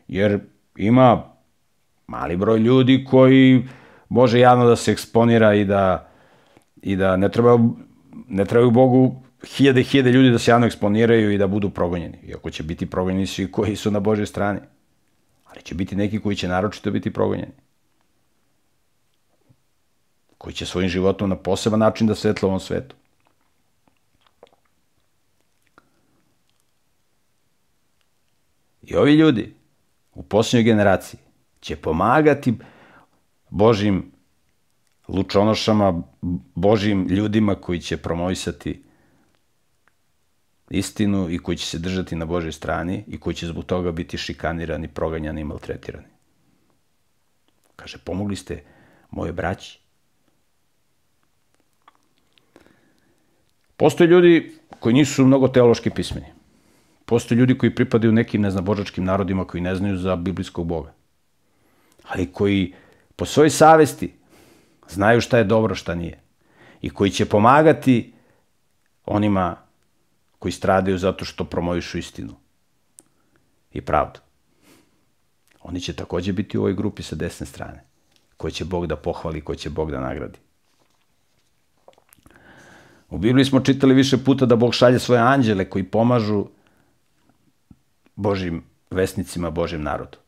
Speaker 1: Jer ima mali broj ljudi koji može javno da se eksponira i da, i da ne treba ne trebaju Bogu hiljade i hiljade ljudi da se javno eksponiraju i da budu progonjeni. Iako će biti progonjeni svi koji su na Božoj strani. Ali će biti neki koji će naročito biti progonjeni. Koji će svojim životom na poseban način da svetla ovom svetu. I ovi ljudi u posljednjoj generaciji će pomagati Božim lučonošama, Božim ljudima koji će promovisati istinu i koji će se držati na Božoj strani i koji će zbog toga biti šikanirani, proganjani i maltretirani. Kaže, pomogli ste moje braći. Postoje ljudi koji nisu mnogo teološki pismeni. Postoje ljudi koji pripadaju nekim neznabožačkim narodima koji ne znaju za biblijskog Boga. Ali koji po svojoj savesti znaju šta je dobro, šta nije. I koji će pomagati onima koji stradaju zato što promovišu istinu i pravdu. Oni će takođe biti u ovoj grupi sa desne strane, koje će Bog da pohvali, koje će Bog da nagradi. U Bibliji smo čitali više puta da Bog šalje svoje anđele koji pomažu Božim vesnicima, Božim narodu.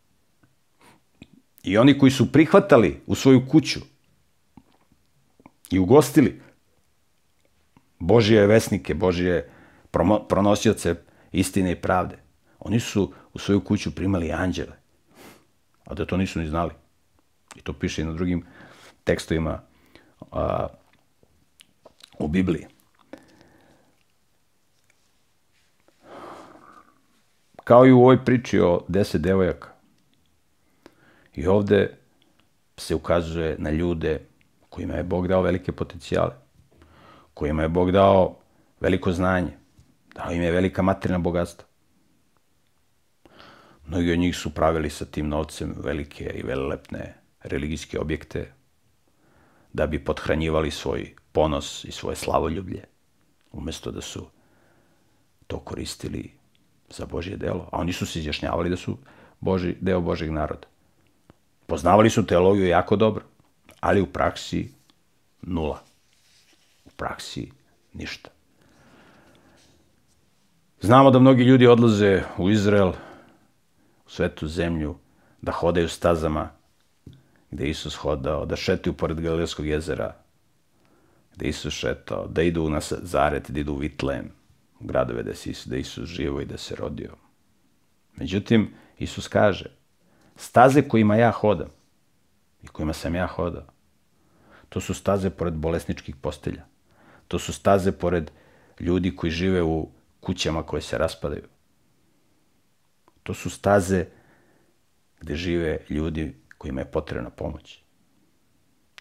Speaker 1: I oni koji su prihvatali u svoju kuću i ugostili Božije vesnike, Božije pronosioce istine i pravde, oni su u svoju kuću primali anđele, a da to nisu ni znali. I to piše i na drugim tekstovima a, u Bibliji. Kao i u ovoj priči o deset devojaka. I ovde se ukazuje na ljude kojima je Bog dao velike potencijale, kojima je Bog dao veliko znanje, dao im je velika materijalna bogatstva. Mnogi od njih su pravili sa tim novcem velike i velelepne religijske objekte da bi podhranjivali svoj ponos i svoje slavoljublje, umesto da su to koristili za Božje delo, a oni su se izjašnjavali da su Boži, deo Božeg naroda. Poznavali su teologiju jako dobro, ali u praksi nula. U praksi ništa. Znamo da mnogi ljudi odlaze u Izrael, u svetu zemlju, da hodaju stazama gde Isus hodao, da šetaju pored Galilejskog jezera, gde Isus šetao, da idu na Zaret, da idu u Vitlem, u gradove da, si, da Isus živo i da se rodio. Međutim, Isus kaže, staze kojima ja hodam i kojima sam ja hodao, To su staze pored bolesničkih postelja. To su staze pored ljudi koji žive u kućama koje se raspadaju. To su staze gde žive ljudi kojima je potrebna pomoć.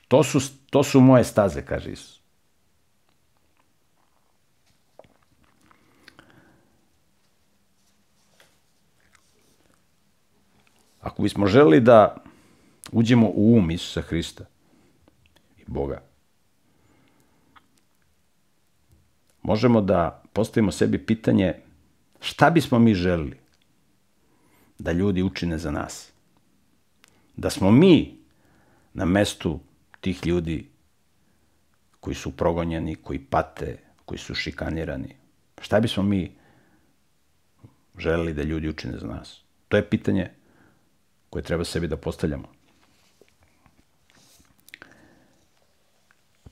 Speaker 1: To su, to su moje staze, kaže Isus. Ako bismo želeli da uđemo u um Isusa Hrista i Boga, možemo da postavimo sebi pitanje šta bismo mi želeli da ljudi učine za nas. Da smo mi na mestu tih ljudi koji su progonjeni, koji pate, koji su šikanirani. Šta bismo mi želeli da ljudi učine za nas? To je pitanje koje treba sebi da postavljamo.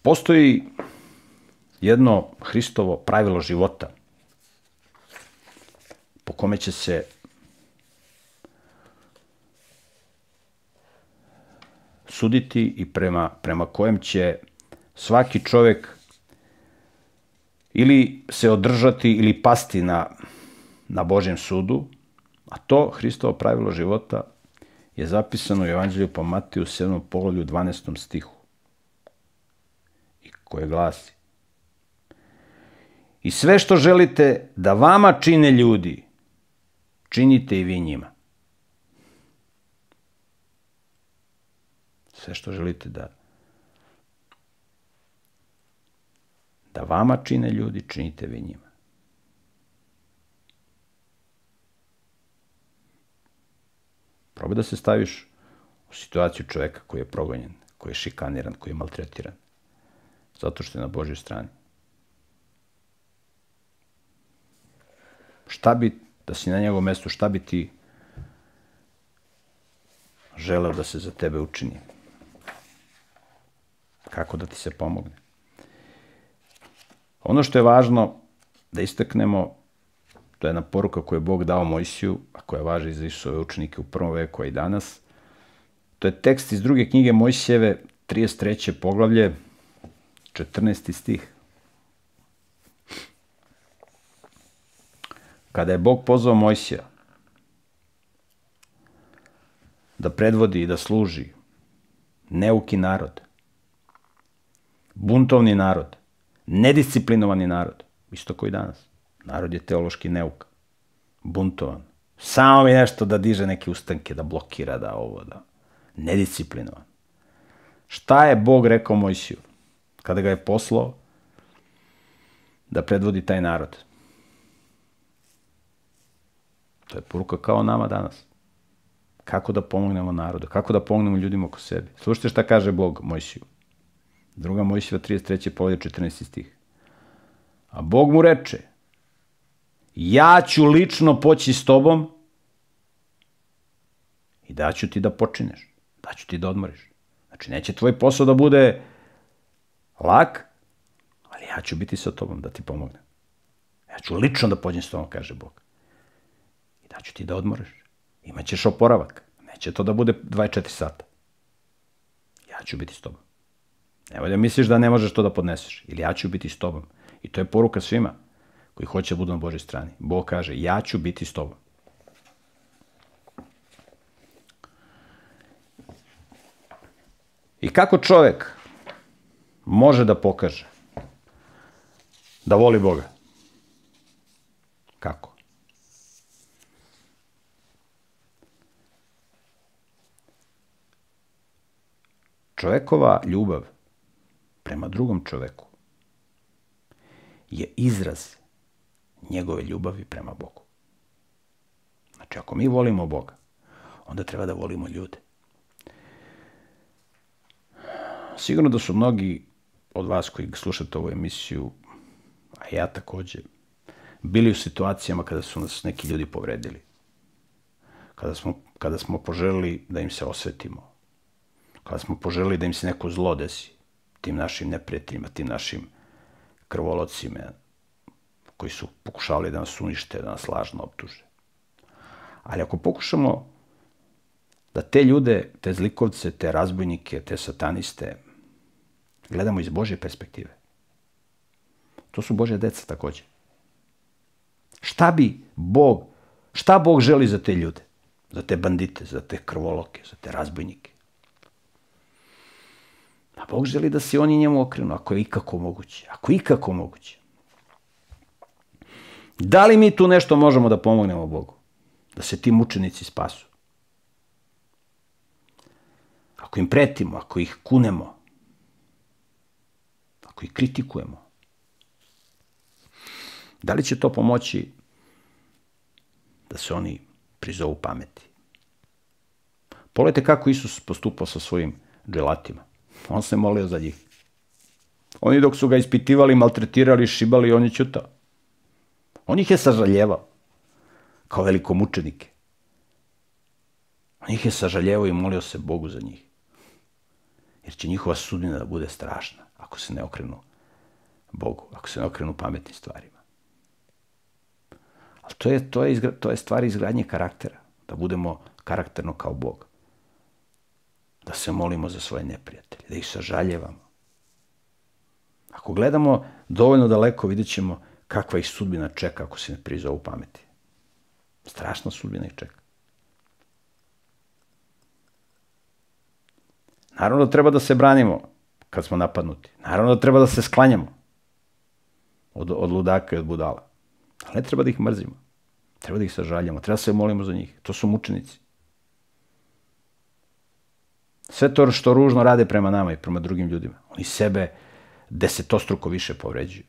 Speaker 1: Postoji jedno Hristovo pravilo života po kome će se suditi i prema, prema kojem će svaki čovek ili se održati ili pasti na, na Božjem sudu, a to Hristovo pravilo života je zapisano u Evanđelju po Matiju 7. poglavlju 12. stihu i koje glasi I sve što želite da vama čine ljudi, činite i vi njima. Sve što želite da da vama čine ljudi, činite vi njima. Probaj da se staviš u situaciju čoveka koji je progonjen, koji je šikaniran, koji je maltretiran. Zato što je na Božoj strani. Šta bi, da si na njegovom mestu, šta bi ti želeo da se za tebe učini? Kako da ti se pomogne? Ono što je važno da istaknemo To je jedna poruka koju je Bog dao Mojsiju, a koja važi za Isusove učenike u prvom veku, a i danas. To je tekst iz druge knjige Mojsijeve, 33. poglavlje, 14. stih. Kada je Bog pozvao Mojsija da predvodi i da služi neuki narod, buntovni narod, nedisciplinovani narod, isto koji danas. Narod je teološki neuk, buntovan. Samo mi nešto da diže neke ustanke, da blokira, da ovo, da... Nedisciplinovan. Šta je Bog rekao Mojsiju kada ga je poslao da predvodi taj narod? To je poruka kao nama danas. Kako da pomognemo narodu, kako da pomognemo ljudima oko sebe. Slušajte šta kaže Bog Mojsiju. Druga Mojsijeva 33. povolje 14. stih. A Bog mu reče, ja ću lično poći s tobom i daću ti da počineš, daću ti da odmoriš. Znači, neće tvoj posao da bude lak, ali ja ću biti sa tobom da ti pomognem. Ja ću lično da pođem s tobom, kaže Bog. I daću ti da odmoriš. Imaćeš oporavak. Neće to da bude 24 sata. Ja ću biti s tobom. Nemoj da misliš da ne možeš to da podneseš. Ili ja ću biti s tobom. I to je poruka svima koji hoće da budu na Božoj strani. Bog kaže, ja ću biti s tobom. I kako čovek može da pokaže da voli Boga? Kako? Čovekova ljubav prema drugom čoveku je izraz njegove ljubavi prema Bogu. Znači, ako mi volimo Boga, onda treba da volimo ljude. Sigurno da su mnogi od vas koji slušate ovu emisiju, a ja takođe, bili u situacijama kada su nas neki ljudi povredili. Kada smo, kada smo poželili da im se osvetimo. Kada smo poželili da im se neko zlo desi. Tim našim neprijateljima, tim našim krvolocima, koji su pokušavali da nas unište, da nas lažno optuže. Ali ako pokušamo da te ljude, te zlikovce, te razbojnike, te sataniste Gledamo iz Božje perspektive. To su Božje deca takođe. Šta bi Bog, šta Bog želi za te ljude? Za te bandite, za te krvoloke, za te razbojnike. A Bog želi da se oni njemu okrenu, ako je ikako moguće. Ako je ikako moguće. Da li mi tu nešto možemo da pomognemo Bogu? Da se ti mučenici spasu? Ako im pretimo, ako ih kunemo, ako ih kritikujemo, da li će to pomoći da se oni prizovu pameti? Pogledajte kako Isus postupao sa svojim dželatima. On se molio za njih. Oni dok su ga ispitivali, maltretirali, šibali, on je. On ih je sažaljevao kao veliko mučenike. On ih je sažaljevao i molio se Bogu za njih. Jer će njihova sudbina da bude strašna ako se ne okrenu Bogu, ako se ne okrenu pametnim stvarima. Ali to je, to je, izgra, to je stvar izgradnje karaktera. Da budemo karakterno kao Bog. Da se molimo za svoje neprijatelje, da ih sažaljevamo. Ako gledamo dovoljno daleko, vidjet ćemo kakva ih sudbina čeka ako se ne prizovu pameti. Strašna sudbina ih čeka. Naravno da treba da se branimo kad smo napadnuti. Naravno da treba da se sklanjamo od, od ludaka i od budala. Ali ne treba da ih mrzimo. Treba da ih sažaljamo. Treba da se molimo za njih. To su mučenici. Sve to što ružno rade prema nama i prema drugim ljudima. Oni sebe desetostruko više povređuju.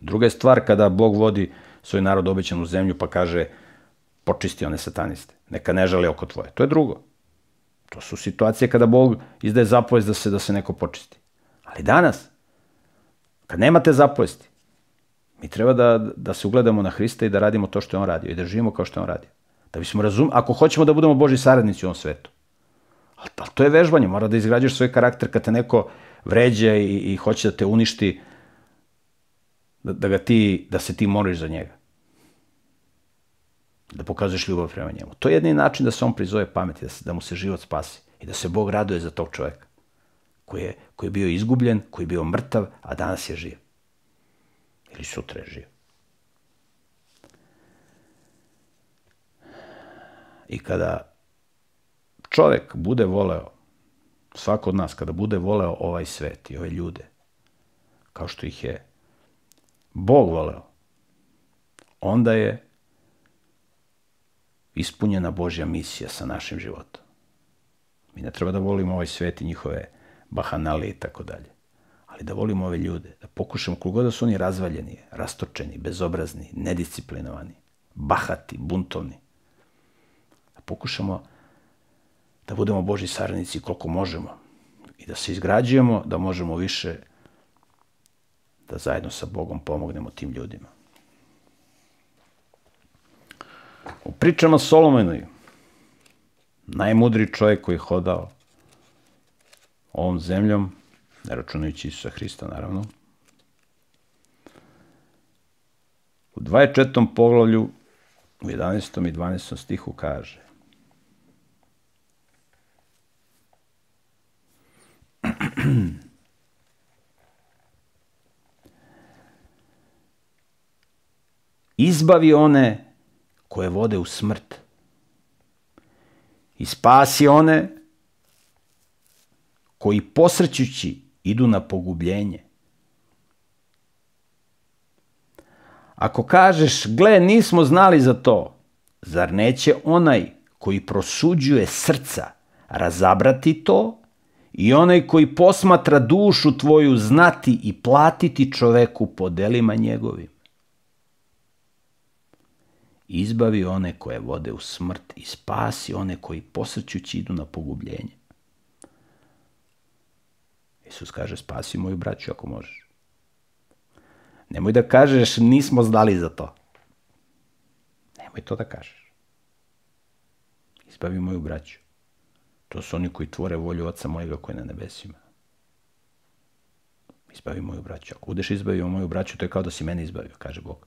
Speaker 1: Druga je stvar kada Bog vodi svoj narod obećanu zemlju pa kaže počisti one sataniste. Neka ne žale oko tvoje. To je drugo. To su situacije kada Bog izdaje zapovest da se, da se neko počisti. Ali danas, kad nemate zapovesti, mi treba da, da se ugledamo na Hrista i da radimo to što je On radio i da živimo kao što je On radio. Da bismo razum, ako hoćemo da budemo Boži saradnici u ovom svetu. Ali, ali to je vežbanje, mora da izgrađaš svoj karakter kad te neko vređa i, i hoće da te uništi, da, da, ga ti, da se ti moriš za njega. Da pokazuješ ljubav prema njemu. To je jedini način da se on prizove pameti, da, se, da mu se život spasi i da se Bog raduje za tog čoveka koji je, koji je bio izgubljen, koji je bio mrtav, a danas je živ. Ili sutra je živ. I kada čovek bude voleo, svako od nas, kada bude voleo ovaj svet i ove ljude, kao što ih je Bog voleo, onda je ispunjena Božja misija sa našim životom. Mi ne treba da volimo ovaj svet i njihove bahanale i tako dalje. Ali da volimo ove ljude, da pokušamo, koliko da su oni razvaljeni, rastočeni, bezobrazni, nedisciplinovani, bahati, buntovni, da pokušamo da budemo Boži saranici koliko možemo i da se izgrađujemo, da možemo više da zajedno sa Bogom pomognemo tim ljudima. U pričama Solomonovih, najmudri čovjek koji je hodao ovom zemljom, ne računajući Isusa Hrista naravno, u 24. poglavlju u 11. i 12. stihu kaže Izbavi one koje vode u smrt i spasi one koji posrećući idu na pogubljenje. Ako kažeš, gle, nismo znali za to, zar neće onaj koji prosuđuje srca razabrati to i onaj koji posmatra dušu tvoju znati i platiti čoveku po delima njegovim? Izbavi one koje vode u smrt i spasi one koji posrćući idu na pogubljenje. Isus kaže, spasi moju braću ako možeš. Nemoj da kažeš, nismo znali za to. Nemoj to da kažeš. Izbavi moju braću. To su oni koji tvore volju oca mojega koji je na nebesima. Izbavi moju braću. Ako budeš izbavio moju braću, to je kao da si mene izbavio, kaže Bog.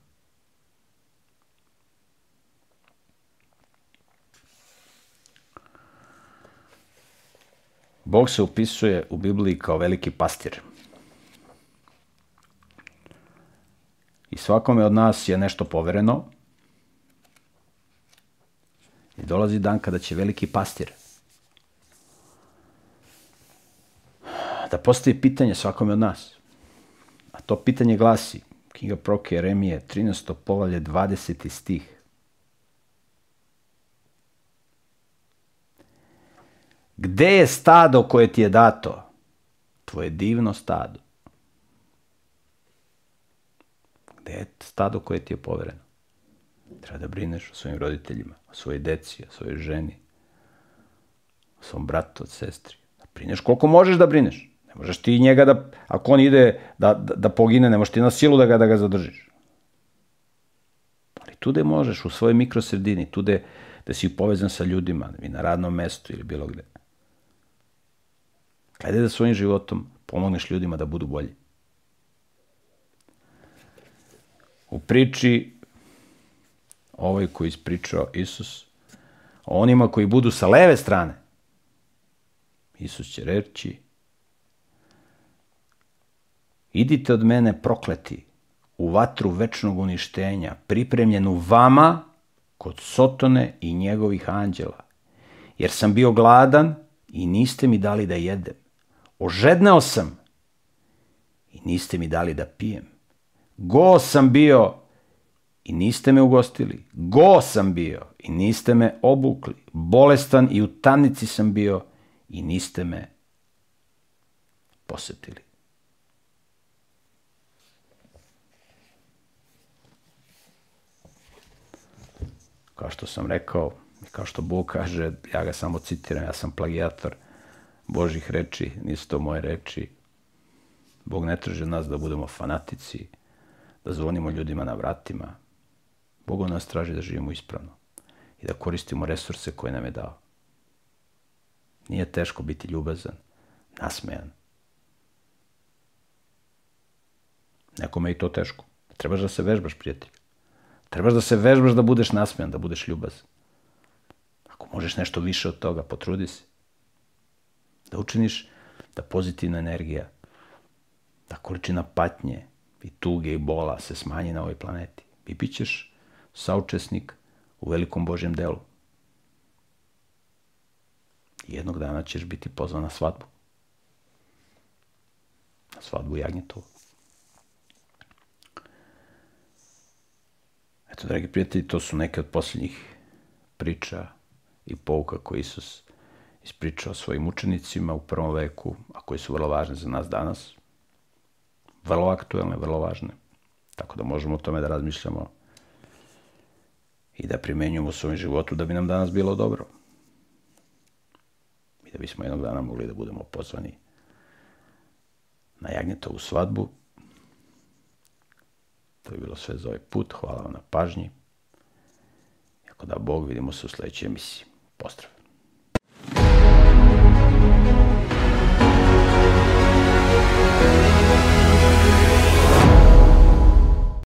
Speaker 1: Bog se upisuje u Bibliji kao veliki pastir. I svakome od nas je nešto povereno. I dolazi dan kada će veliki pastir da postavi pitanje svakome od nas. A to pitanje glasi, knjiga Proke Jeremije, 13. povalje, 20. stih. Gde je stado koje ti je dato? Tvoje divno stado. Gde je stado koje ti je povereno? Treba da brineš o svojim roditeljima, o svojoj deci, o svojoj ženi, o svom bratu, o sestri. Da brineš koliko možeš da brineš. Ne možeš ti njega da, ako on ide da, da, da pogine, ne možeš ti na silu da ga, da ga zadržiš. Ali tu gde možeš, u svojoj mikrosredini, tu gde, gde si povezan sa ljudima, i na radnom mestu ili bilo gde. Gledaj da svojim životom pomogneš ljudima da budu bolji. U priči ovoj koji ispričao Isus, onima koji budu sa leve strane, Isus će reći, idite od mene prokleti u vatru večnog uništenja, pripremljenu vama kod Sotone i njegovih anđela, jer sam bio gladan i niste mi dali da jedem. Ožedneo sam i niste mi dali da pijem. Go sam bio i niste me ugostili. Go sam bio i niste me obukli. Bolestan i u tamnici sam bio i niste me posetili. Kao što sam rekao, kao što Bog kaže, ja ga samo citiram, ja sam plagijator – Božih reči, nisu to moje reči. Bog ne traži nas da budemo fanatici, da zvonimo ljudima na vratima. Bog od nas traži da živimo ispravno i da koristimo resurse koje nam je dao. Nije teško biti ljubazan, nasmejan. Nekome je i to teško. Trebaš da se vežbaš, prijatelj. Trebaš da se vežbaš da budeš nasmejan, da budeš ljubazan. Ako možeš nešto više od toga, potrudi se da učiniš da pozitivna energija, da količina patnje i tuge i bola se smanji na ovoj planeti. I bit ćeš saučesnik u velikom Božjem delu. Jednog dana ćeš biti pozvan na svadbu. Na svadbu Jagnjetovu. Eto, dragi prijatelji, to su neke od posljednjih priča i pouka koje Isus ispričao svojim učenicima u prvom veku, a koji su vrlo važne za nas danas. Vrlo aktuelne, vrlo važne. Tako da možemo o tome da razmišljamo i da primenjujemo u svojom životu da bi nam danas bilo dobro. I da bismo jednog dana mogli da budemo pozvani na Jagnjetovu svadbu. To je bilo sve za ovaj put. Hvala vam na pažnji. Ako da Bog, vidimo se u sledećoj emisiji. Pozdrav!